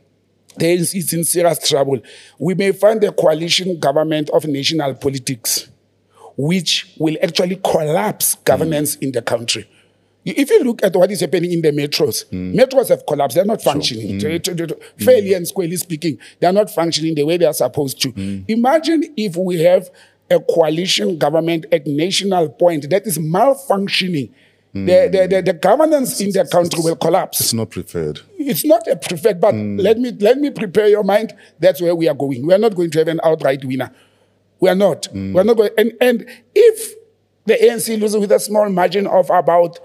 Speaker 4: the ANC is in serious trouble. We may find a coalition government of national politics which will actually collapse mm. governance in the country. If you look at what is happening in the metros, mm. metros have collapsed. They're not functioning. To- to- to- Fairly and squarely speaking, they're not functioning the way they are supposed to. Mm. Imagine if we have a coalition government at national point that is malfunctioning. The, the, the, the governance in the country will collapse
Speaker 3: It's not preferred.
Speaker 4: it's not a preferred, but mm. let me let me prepare your mind. That's where we are going. We are not going to have an outright winner. We are not. We are mm. not going. And and if the ANC loses with a small margin of about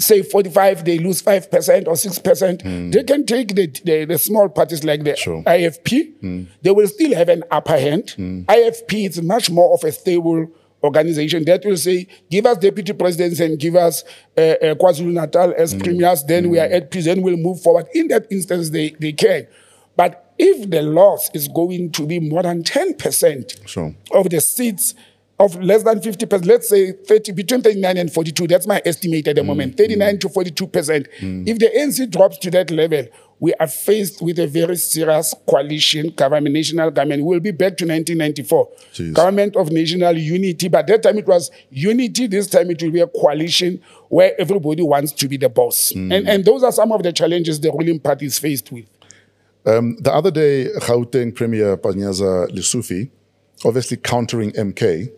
Speaker 4: say 45, they lose 5% or 6%, hmm. they can take the, the, the small parties like the
Speaker 3: Sure.
Speaker 4: IFP. Hmm. They will still have an upper hand. Hmm. IFP is much more of a stable organization that will say, give us deputy presidents and give us uh, uh, KwaZulu Natal as premiers, then we are at peace, then we'll move forward. In that instance, they, they can. But if the loss is going to be more than 10%
Speaker 3: Sure.
Speaker 4: of the seats of less than 50%, let's say 30, between 39 and 42, that's my estimate at the mm, moment, 39 mm. to 42%. Mm. If the ANC drops to that level, we are faced with a very serious coalition government, national government. We'll be back to 1994.
Speaker 3: Jeez.
Speaker 4: Government of national unity. But that time it was unity. This time it will be a coalition where everybody wants to be the boss. And, and those are some of the challenges the ruling party is faced with.
Speaker 3: Um, the other day, Gauteng Premier Panyaza Lesufi obviously countering MK,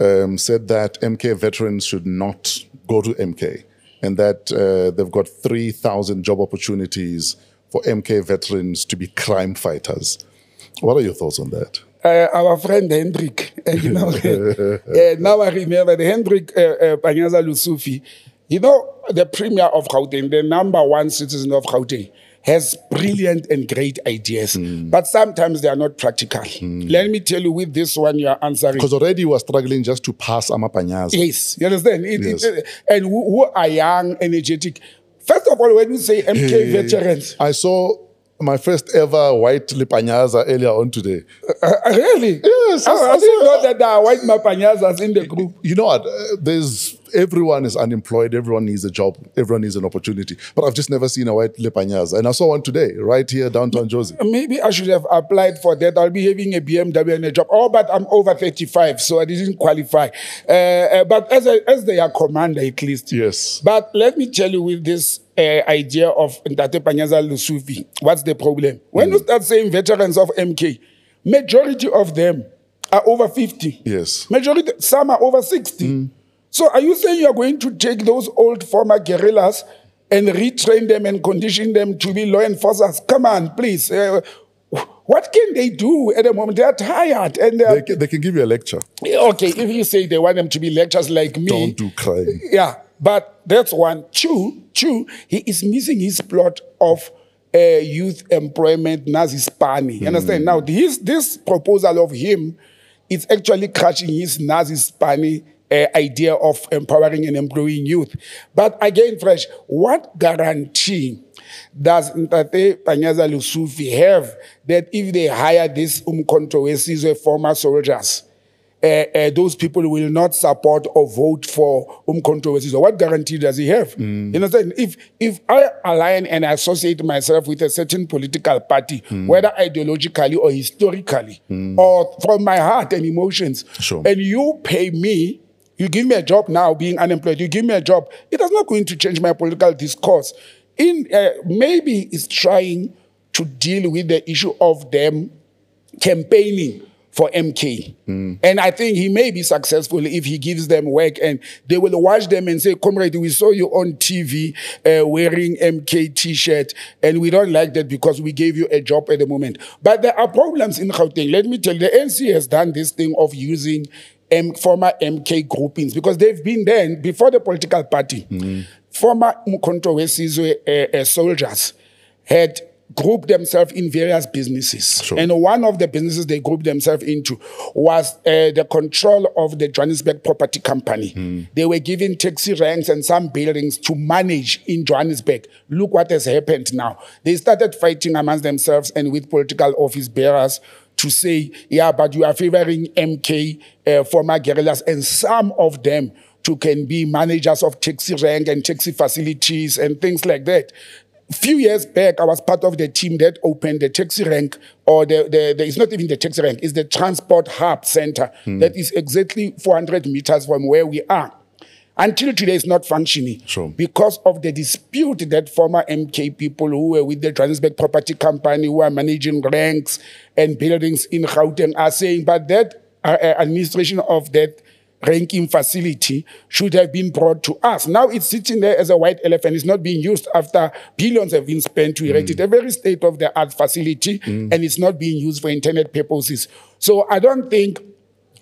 Speaker 3: um, said that MK veterans should not go to MK and that uh, they've got 3,000 job opportunities for MK veterans to be crime fighters. What are your thoughts on that?
Speaker 4: uh, our friend Hendrik, uh, you know, uh, now I remember the Hendrik uh, uh, Panyaza Lesufi, you know, the premier of Gauteng, the number one citizen of Gauteng, has brilliant and great ideas, hmm. but sometimes they are not practical. Hmm. Let me tell you, with this one, you are answering.
Speaker 3: Because already we are struggling just to pass Amapanyaza.
Speaker 4: Yes, you understand? It,
Speaker 3: Yes.
Speaker 4: it, and who, who are young, energetic. First of all, when you say MK veterans,
Speaker 3: I saw my first ever white Lipanyaza earlier on today.
Speaker 4: uh, really?
Speaker 3: Yes,
Speaker 4: I, I
Speaker 3: yes,
Speaker 4: didn't know that there are white Mapanyazas in the group.
Speaker 3: You know what? Uh, there's everyone is unemployed. Everyone needs a job. Everyone needs an opportunity. But I've just never seen a white Lipanyaza. And I saw one today, right here downtown Jozi.
Speaker 4: Maybe I should have applied for that. I'll be having a BMW and a job. Oh, but I'm over 35, so I didn't qualify. Uh, uh, but as, a, as they are commander, at least.
Speaker 3: Yes.
Speaker 4: But let me tell you with this uh, idea of Ntate Panyaza Lesufi, what's the problem? When you start saying veterans of MK, majority of them are over 50.
Speaker 3: Yes.
Speaker 4: Majority, some are over 60. So are you saying you are going to take those old former guerrillas and retrain them and condition them to be law enforcers? Come on, please. Uh, what can they do at the moment? They are tired. And they are,
Speaker 3: They can, they can give you a lecture.
Speaker 4: okay, if you say they want them to be lecturers like me.
Speaker 3: Don't do crime.
Speaker 4: Yeah, but that's one. Two, two, he is missing his plot of uh, youth employment Nasi iSpani. You understand? Now, this, this proposal of him is actually crushing his Nasi iSpani uh, idea of empowering and employing youth. But again, Fresh, what guarantee does Ntate Panyaza Lesufi have that if they hire this these umkhonto former soldiers, uh, uh, those people will not support or vote for Umkhonto Wesizwe. What guarantee does he have? You understand? If if I align and associate myself with a certain political party, whether ideologically or historically, or from my heart and emotions,
Speaker 3: Sure.
Speaker 4: and you pay me, you give me a job now, being unemployed, you give me a job, it is not going to change my political discourse. In uh, maybe it's trying to deal with the issue of them campaigning for MK. And I think he may be successful if he gives them work and they will watch them and say, Comrade, we saw you on TV uh, wearing MK t shirt and we don't like that because we gave you a job at the moment. But there are problems in Gauteng. Let me tell you, the NC has done this thing of using M- former MK groupings because they've been there before the political party. Former Mkonto Wesizwe uh, uh, soldiers had grouped themselves in various businesses.
Speaker 3: Sure.
Speaker 4: And one of the businesses they grouped themselves into was uh, the control of the Johannesburg Property Company. They were given taxi ranks and some buildings to manage in Johannesburg. Look what has happened now. They started fighting amongst themselves and with political office bearers to say, yeah, but you are favoring MK uh, former guerrillas, and some of them to can be managers of taxi rank and taxi facilities and things like that few years back, I was part of the team that opened the taxi rank, or the, the, the it's not even the taxi rank, it's the transport hub center that is exactly 400 meters from where we are. Until today, it's not functioning
Speaker 3: Sure.
Speaker 4: because of the dispute that former MK people who were with the Johannesburg Property Company, who are managing ranks and buildings in Gauteng, are saying, but that uh, uh, administration of that ranking facility should have been brought to us. Now it's sitting there as a white elephant. It's not being used after billions have been spent to erect it. A very state of the art facility, and it's not being used for intended purposes. So I don't think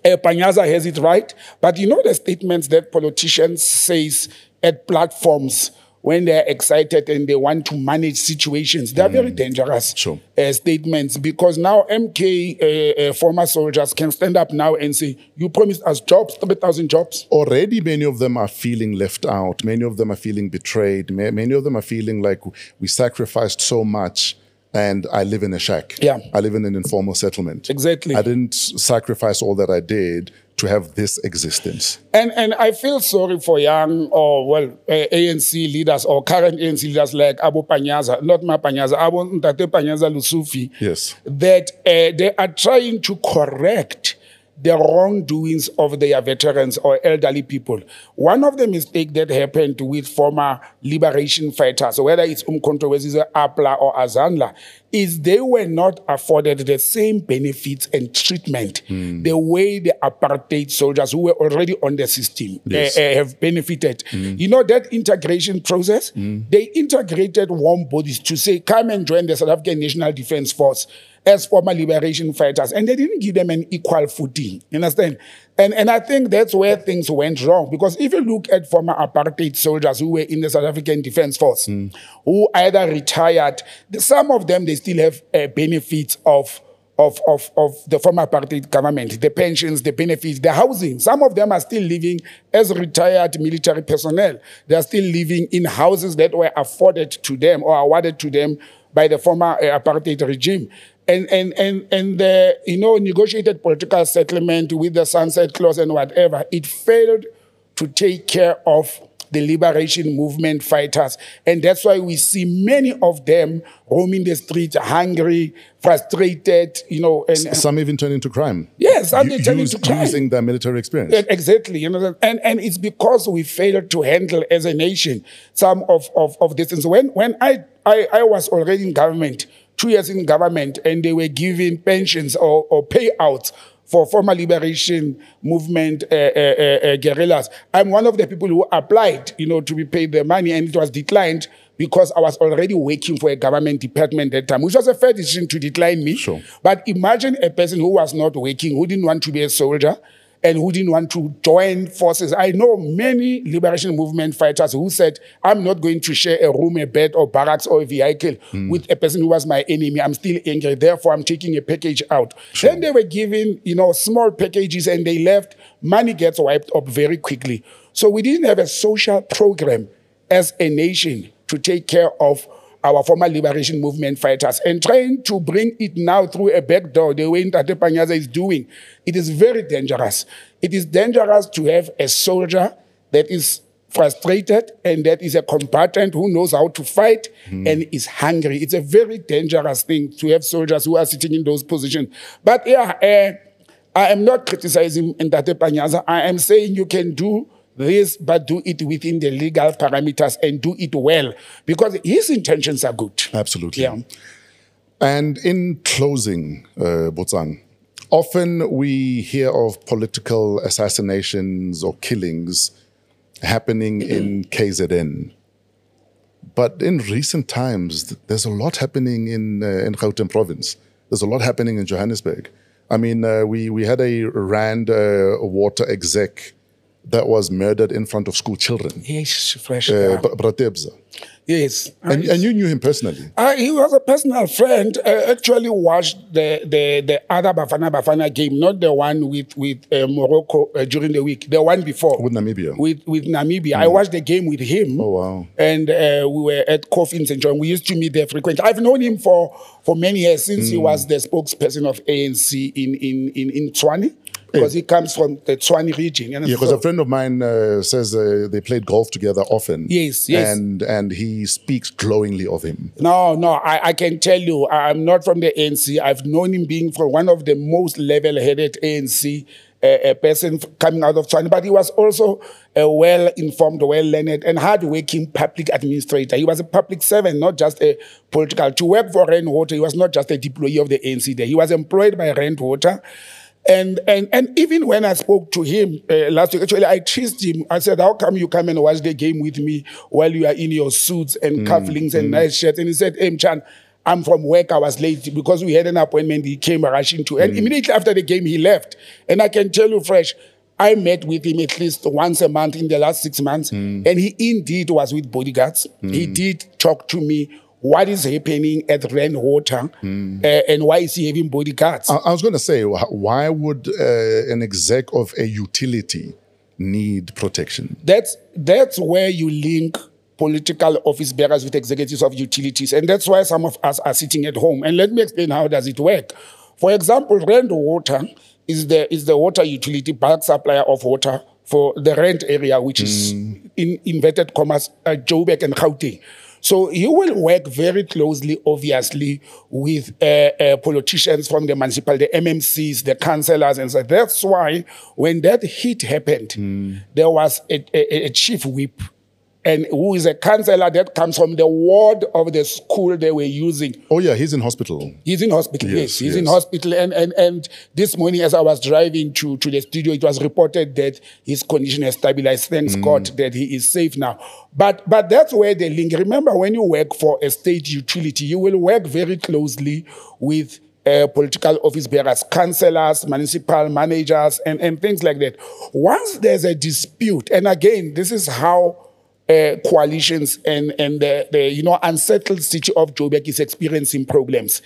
Speaker 4: uh, Panyaza has it right, but you know the statements that politicians says at platforms when they're excited and they want to manage situations, they're very dangerous
Speaker 3: Sure.
Speaker 4: uh, statements because now MK uh, uh, former soldiers can stand up now and say, "You promised us jobs, three thousand jobs."
Speaker 3: already many of them are feeling left out. Many of them are feeling betrayed. Ma- Many of them are feeling like we sacrificed so much and I live in a shack.
Speaker 4: Yeah.
Speaker 3: I live in an informal settlement.
Speaker 4: Exactly.
Speaker 3: I didn't sacrifice all that I did to have this existence.
Speaker 4: And and I feel sorry for young or well uh, ANC leaders or current ANC leaders like Abu Panyaza, not my Panyaza, Abu Ntate Panyaza Lesufi.
Speaker 3: Yes.
Speaker 4: That uh, they are trying to correct the wrongdoings of their veterans or elderly people. One of the mistakes that happened with former liberation fighters, whether it's Umkhonto Wesizwe, Apla or AZANLA, is they were not afforded the same benefits and treatment the way the apartheid soldiers who were already on the system uh,
Speaker 3: Yes.
Speaker 4: uh, have benefited. You know that integration process? They integrated warm bodies to say, come and join the South African National Defense Force as former liberation fighters. And they didn't give them an equal footing. You understand? And, and I think that's where things went wrong. Because if you look at former apartheid soldiers who were in the South African Defense Force, who either retired, some of them, they still have uh, benefits of of, of, of the former apartheid government, the pensions, the benefits, the housing. Some of them are still living as retired military personnel. They are still living in houses that were afforded to them or awarded to them by the former uh, apartheid regime. And, and, and, and the, you know, negotiated political settlement with the sunset clause and whatever, it failed to take care of the liberation movement fighters. And that's why we see many of them roaming the streets, hungry, frustrated, you know. And,
Speaker 3: Some even turn into crime.
Speaker 4: Yes, some
Speaker 3: U-
Speaker 4: they turn into crime.
Speaker 3: Using their military experience.
Speaker 4: Exactly, you know, and and it's because we failed to handle as a nation some of of, of these things. When when I, I I was already in government, two years in government, and they were giving pensions or, or payouts for former liberation movement uh, uh, uh, uh, guerrillas. I'm one of the people who applied, you know, to be paid the money, and it was declined because I was already working for a government department at that time, which was a fair decision to decline me.
Speaker 3: Sure.
Speaker 4: But imagine a person who was not working, who didn't want to be a soldier, and who didn't want to join forces. I know many liberation movement fighters who said, I'm not going to share a room, a bed, or barracks, or a vehicle hmm. with a person who was my enemy. I'm still angry. Therefore, I'm taking a package out. Then they were given, you know, small packages and they left. Money gets wiped up very quickly. So we didn't have a social program as a nation to take care of our former liberation movement fighters and trying to bring it now through a back door, the way Ntate Panyaza is doing, it is very dangerous. It is dangerous to have a soldier that is frustrated and that is a combatant who knows how to fight and is hungry. It's a very dangerous thing to have soldiers who are sitting in those positions. But yeah, uh, I am not criticizing Ntate Panyaza. I am saying you can do this, but do it within the legal parameters and do it well because his intentions are good.
Speaker 3: Absolutely.
Speaker 4: Yeah.
Speaker 3: And in closing, uh, Botsang, often we hear of political assassinations or killings happening in KZN. But in recent times, there's a lot happening in uh, in Gauteng province. There's a lot happening in Johannesburg. I mean, uh, we we had a Rand uh, water exec that was murdered in front of school children.
Speaker 4: Yes, fresh.
Speaker 3: Uh, Bratebza.
Speaker 4: yes.
Speaker 3: And, and you knew him personally.
Speaker 4: Uh, he was a personal friend. I actually watched the, the, the other Bafana Bafana game, not the one with, with uh, Morocco uh, during the week, the one before.
Speaker 3: With Namibia.
Speaker 4: With, with Namibia. I watched the game with him.
Speaker 3: Oh, wow.
Speaker 4: And uh, we were at Coffee in St. John. We used to meet there frequently. I've known him for, for many years since
Speaker 3: Hmm.
Speaker 4: he was the spokesperson of ANC in, in, in, in Tshwane, because he comes from the Tshwane region. you know,
Speaker 3: Yeah, because
Speaker 4: so-
Speaker 3: a friend of mine uh, says uh, they played golf together often.
Speaker 4: Yes, yes.
Speaker 3: And and he speaks glowingly of him.
Speaker 4: No, no, I, I can tell you, I'm not from the ANC. I've known him being from one of the most level headed ANC uh, a person coming out of China, but he was also a well informed, well learned, and hard working public administrator. He was a public servant, not just a political. To work for Rand Water, he was not just a deployee of the ANC there. He was employed by Rand Water. And, and and even when I spoke to him uh, last week, actually, I teased him. I said, How come you come and watch the game with me while you are in your suits and mm, cufflinks and mm. nice shirts? And he said, Hey, Chan, I'm from work. I was late because we had an appointment. He came rushing to. And mm. immediately after the game, he left. And I can tell you, Fresh, I met with him at least once a month in the last six months. And he indeed was with bodyguards. He did talk to me. What is happening at Rand Water uh, and why is he having bodyguards?
Speaker 3: I, I was going to say, why would uh, an exec of a utility need protection?
Speaker 4: That's that's where you link political office bearers with executives of utilities, and that's why some of us are sitting at home. And let me explain how does it work. For example, Rand Water is the is the water utility bulk supplier of water for the Rand area, which is in inverted commas uh, Joburg and Gauteng. So you will work very closely, obviously, with uh, uh, politicians from the municipal, the MMCs, the councillors, and so that's why when that hit happened, there was a, a, a chief whip and who is a councillor that comes from the ward of the school they were using.
Speaker 3: Oh, yeah, he's in hospital.
Speaker 4: He's in hospital, yes.
Speaker 3: Yes,
Speaker 4: He's in hospital. And, and, and this morning, as I was driving to, to the studio, it was reported that his condition has stabilized. Thanks God that he is safe now. But, but that's where the link. Remember, when you work for a state utility, you will work very closely with uh, political office bearers, councillors, municipal managers, and, and things like that. Once there's a dispute, and again, this is how uh, coalitions and and the, the you know unsettled city of Joburg is experiencing problems.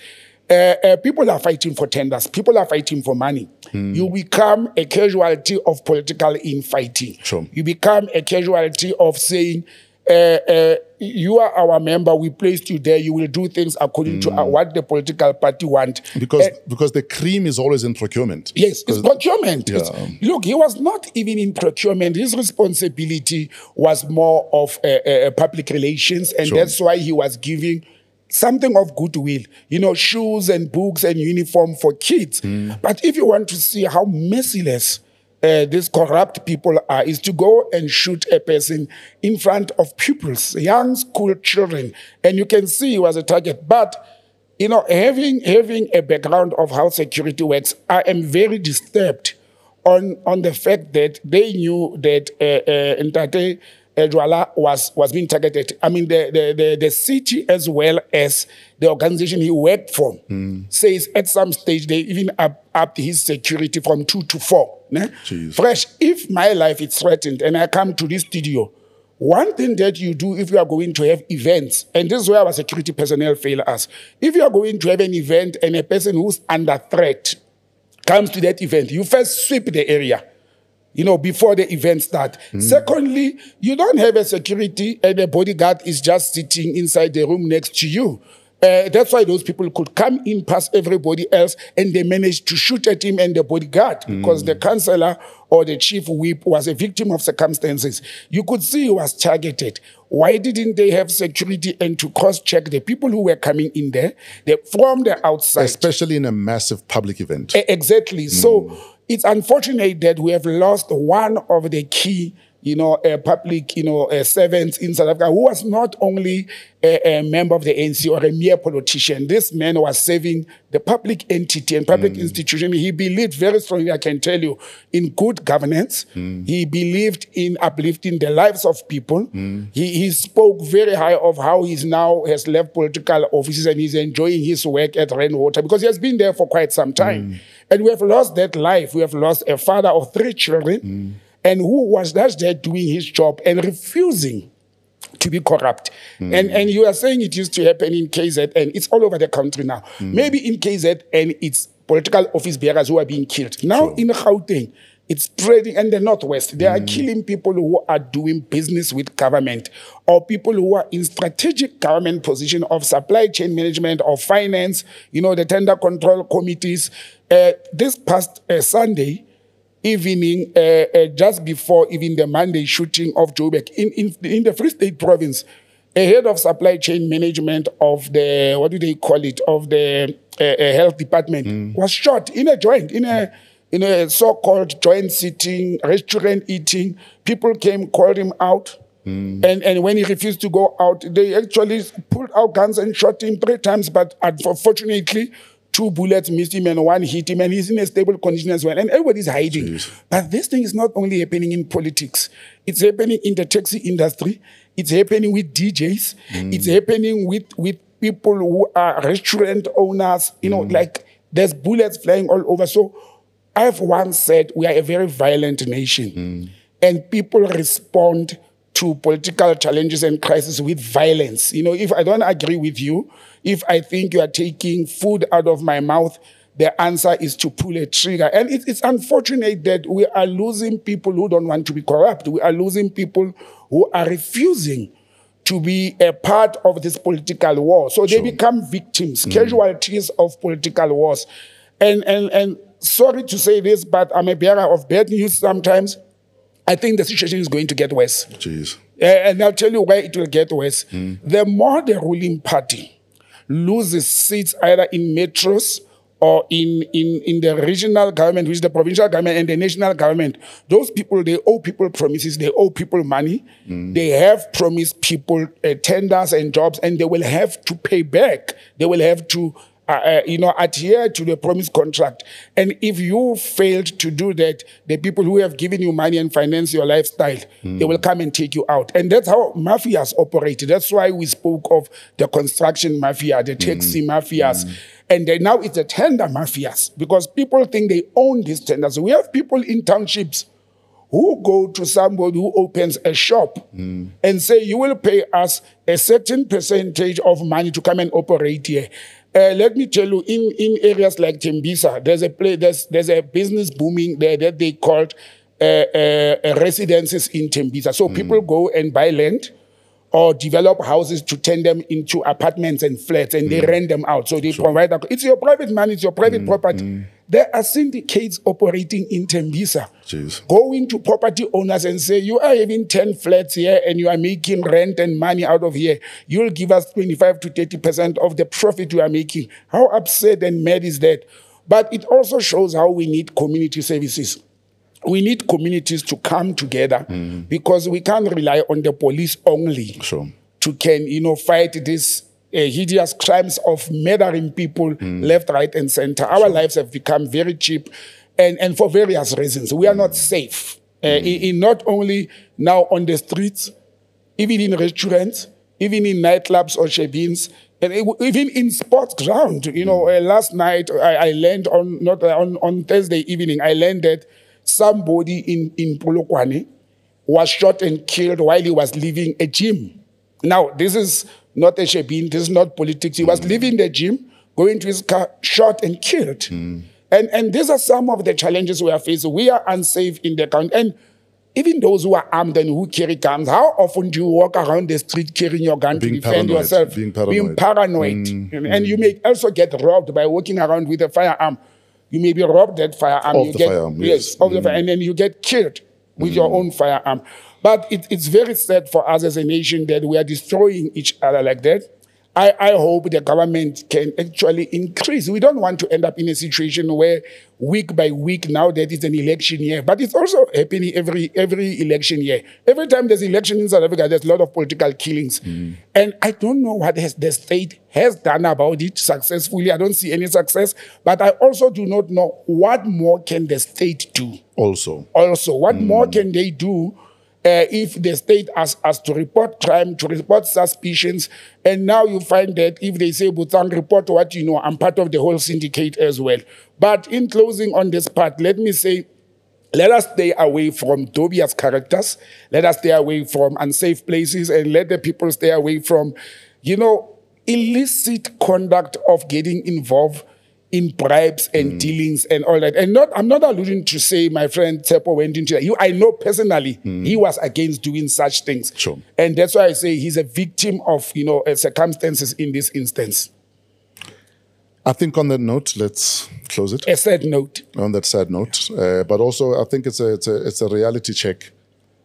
Speaker 4: Uh, uh, people are fighting for tenders. People are fighting for money. You become a casualty of political infighting.
Speaker 3: Sure.
Speaker 4: You become a casualty of saying, uh, uh, "You are our member. We placed you there. You will do things according to uh, what the political party want."
Speaker 3: Because,
Speaker 4: Uh,
Speaker 3: because the cream is always in procurement.
Speaker 4: Yes, it's procurement. It's- look, he was not even in procurement. His responsibility was more of uh, uh, public relations, and
Speaker 3: Sure.
Speaker 4: that's why he was giving something of goodwill. You know, shoes and books and uniform for kids.
Speaker 3: Hmm.
Speaker 4: But if you want to see how merciless uh, these corrupt people are, is to go and shoot a person in front of pupils, young school children, and you can see he was a target. But you know, having having a background of how security works, I am very disturbed on on the fact that they knew that uh, uh, Uh, was was being targeted. I mean, the, the the the city as well as the organization he worked for says at some stage they even up upped his security from two to four. ne? Fresh. If my life is threatened and I come to this studio. One thing that you do if you are going to have events, and this is where our security personnel fail us. If you are going to have an event and a person who's under threat comes to that event, you first sweep the area, you know, before the event start. Hmm. Secondly, you don't have a security and a bodyguard is just sitting inside the room next to you. Uh, that's why those people could come in past everybody else and they managed to shoot at him and the bodyguard hmm. because the councillor or the chief whip was a victim of circumstances. You could see he was targeted. Why didn't they have security and to cross check the people who were coming in there they, from the outside?
Speaker 3: Especially in a massive public event.
Speaker 4: E- Exactly. So hmm. It's unfortunate that we have lost one of the key, you know, uh, public, you know, uh, servants in South Africa who was not only a, a member of the ANC or a mere politician. This man was serving the public entity and public institution. He believed very strongly, I can tell you, in good governance. He believed in uplifting the lives of people. He, he spoke very high of how he's now has left political offices and he's enjoying his work at Rand Water because he has been there for quite some time. And we have lost that life. We have lost a father of three children and who was just there doing his job and refusing to be corrupt. And and you are saying it used to happen in KZN. It's all over the country now. Maybe in KZN it's political office bearers who are being killed. Now in Gauteng, it's spreading in the northwest. They are killing people who are doing business with government or people who are in strategic government position of supply chain management or finance, you know, the tender control committees. Uh, this past uh, Sunday, evening, uh, uh, just before even the Monday shooting of Joburg in, in, in the Free State province, a head of supply chain management of the, what do they call it, of the uh, uh, health department was shot in a joint, in a, in a so-called joint sitting, restaurant eating. People came, called him out. And, and when he refused to go out, they actually pulled out guns and shot him three times. But unfortunately, two bullets missed him and one hit him, and he's in a stable condition as well. And everybody's hiding. But this thing is not only happening in politics, it's happening in the taxi industry, it's happening with DJs, mm. it's happening with, with people who are restaurant owners, you know, mm. like there's bullets flying all over. So I've once said we are a very violent nation, mm. and people respond to political challenges and crises with violence. You know, if I don't agree with you, if I think you are taking food out of my mouth, the answer is to pull a trigger. And it, it's unfortunate that we are losing people who don't want to be corrupt. We are losing people who are refusing to be a part of this political war. So they become victims, mm. casualties of political wars. And, and, and sorry to say this, but I'm a bearer of bad news sometimes. I think the situation is going to get worse.
Speaker 3: Jeez.
Speaker 4: Uh, and I'll tell you why it will get worse. The more the ruling party loses seats either in metros or in, in, in the regional government, which is the provincial government and the national government, those people, they owe people promises, they owe people money. They have promised people uh, tenders and jobs, and they will have to pay back. They will have to uh, uh, you know, adhere to the promised contract. And if you failed to do that, the people who have given you money and finance your lifestyle, they will come and take you out. And that's how mafias operate. That's why we spoke of the construction mafia, the taxi mafias. And then now it's the tender mafias because people think they own these tenders. We have people in townships who go to somebody who opens a shop and say, You will pay us a certain percentage of money to come and operate here. Uh, let me tell you, in, in areas like Tembisa, there's a place, there's, there's a business booming there that they called uh, uh, uh, residences in Tembisa. So people go and buy land or develop houses to turn them into apartments and flats and they rent them out. So they provide, that. it's your private money, it's your private property. There are syndicates operating in Tembisa.
Speaker 3: Jeez.
Speaker 4: Going to property owners and say, you are having 10 flats here and you are making rent and money out of here. You'll give us 25 to 30% of the profit you are making. How upset and mad is that? But it also shows how we need community services we need communities to come together mm-hmm. because we can't rely on the police only
Speaker 3: Sure.
Speaker 4: to can you know fight these uh, hideous crimes of murdering people left right and center. Our lives have become very cheap and and for various reasons. We are not safe uh, in, in not only now on the streets even in restaurants even in nightclubs or shebeens and it- even in sports ground. You know uh, last night I, I learned on not uh, on on thursday evening i learned that somebody in in Polokwane was shot and killed while he was leaving a gym. Now, this is not a shebeen, this is not politics. He was mm. leaving the gym, going to his car, shot and killed. Mm. And, and these are some of the challenges we are facing. We are unsafe in the country. And even those who are armed and who carry guns, how often do you walk around the street carrying your gun
Speaker 3: Being
Speaker 4: to defend
Speaker 3: paranoid,
Speaker 4: yourself?
Speaker 3: being paranoid.
Speaker 4: Being paranoid. Mm. And you may also get robbed by walking around with a firearm. You may be robbed that firearm.
Speaker 3: Of
Speaker 4: you
Speaker 3: the
Speaker 4: get,
Speaker 3: firearm,
Speaker 4: yes.
Speaker 3: yes.
Speaker 4: of the fire, and then you get killed with your own firearm. But it, it's very sad for us as a nation that we are destroying each other like that. I, I hope the government can actually increase. We don't want to end up in a situation where week by week now that it's an election year, but it's also happening every every election year. Every time there's election in South Africa, there's a lot of political killings, mm. and I don't know what has, the state has done about it successfully. I don't see any success, but I also do not know what more can the state do
Speaker 3: Also.
Speaker 4: also what more mm. can they do uh, if the state asks to report crime, to report suspicions, and now you find that if they say, Botsang, report what you know, I'm part of the whole syndicate as well. But in closing on this part, let me say, let us stay away from dubious characters. Let us stay away from unsafe places and let the people stay away from, you know, illicit conduct of getting involved in bribes and dealings and all that. And not, I'm not alluding to say my friend Tepo went into that. You, I know personally he was against doing such things.
Speaker 3: Sure.
Speaker 4: And that's why I say he's a victim of, you know, uh, circumstances in this instance.
Speaker 3: I think on that note, let's close it.
Speaker 4: A sad note.
Speaker 3: on that sad note. Uh, but also, I think it's a it's a it's a reality check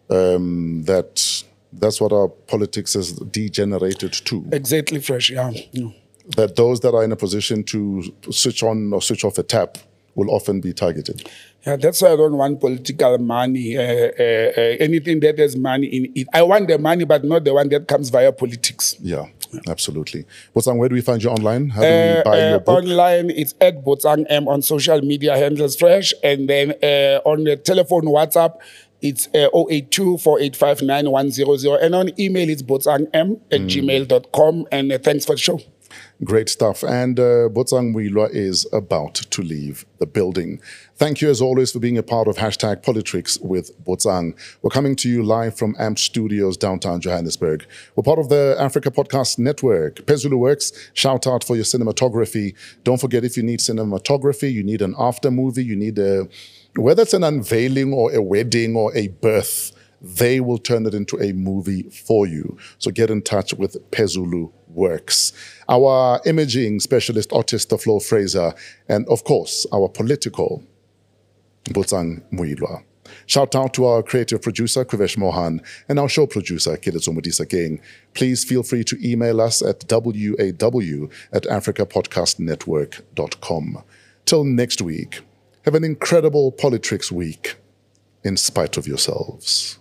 Speaker 3: um, that that's what our politics has degenerated to.
Speaker 4: Exactly fresh, yeah. yeah.
Speaker 3: That those that are in a position to switch on or switch off a tap will often be targeted.
Speaker 4: Yeah, that's why I don't want political money, uh, uh, uh, anything that has money in it. I want the money, but not the one that comes via politics.
Speaker 3: Yeah, absolutely. Botsang, where do we find you online? How do we
Speaker 4: Uh,
Speaker 3: buy
Speaker 4: uh,
Speaker 3: your book?
Speaker 4: online, it's at Botsang M on social media handles fresh. And then uh, on the telephone WhatsApp, it's uh, 082 4859 100. And on email, it's botsangm at
Speaker 3: Mm.
Speaker 4: gmail.com. And uh, thanks for the show.
Speaker 3: Great stuff. And uh, Botsang is about to leave the building. Thank you, as always, for being a part of hashtag PoliTricks with Botsang. We're coming to you live from AMP Studios, downtown Johannesburg. We're part of the Africa Podcast Network. Pezulu Works, shout out for your cinematography. Don't forget, if you need cinematography, you need an after movie, you need a, whether it's an unveiling or a wedding or a birth, they will turn it into a movie for you. So get in touch with Pezulu Works. Our imaging specialist, artist, the Flo Fraser, and of course, our political, Botsang Moiloa. Shout out to our creative producer, Kuvesh Mohan, and our show producer, Kiletso Modisa King. Please feel free to email us at waw at africapodcastnetwork.com. Till next week, have an incredible PoliTricks week in spite of yourselves.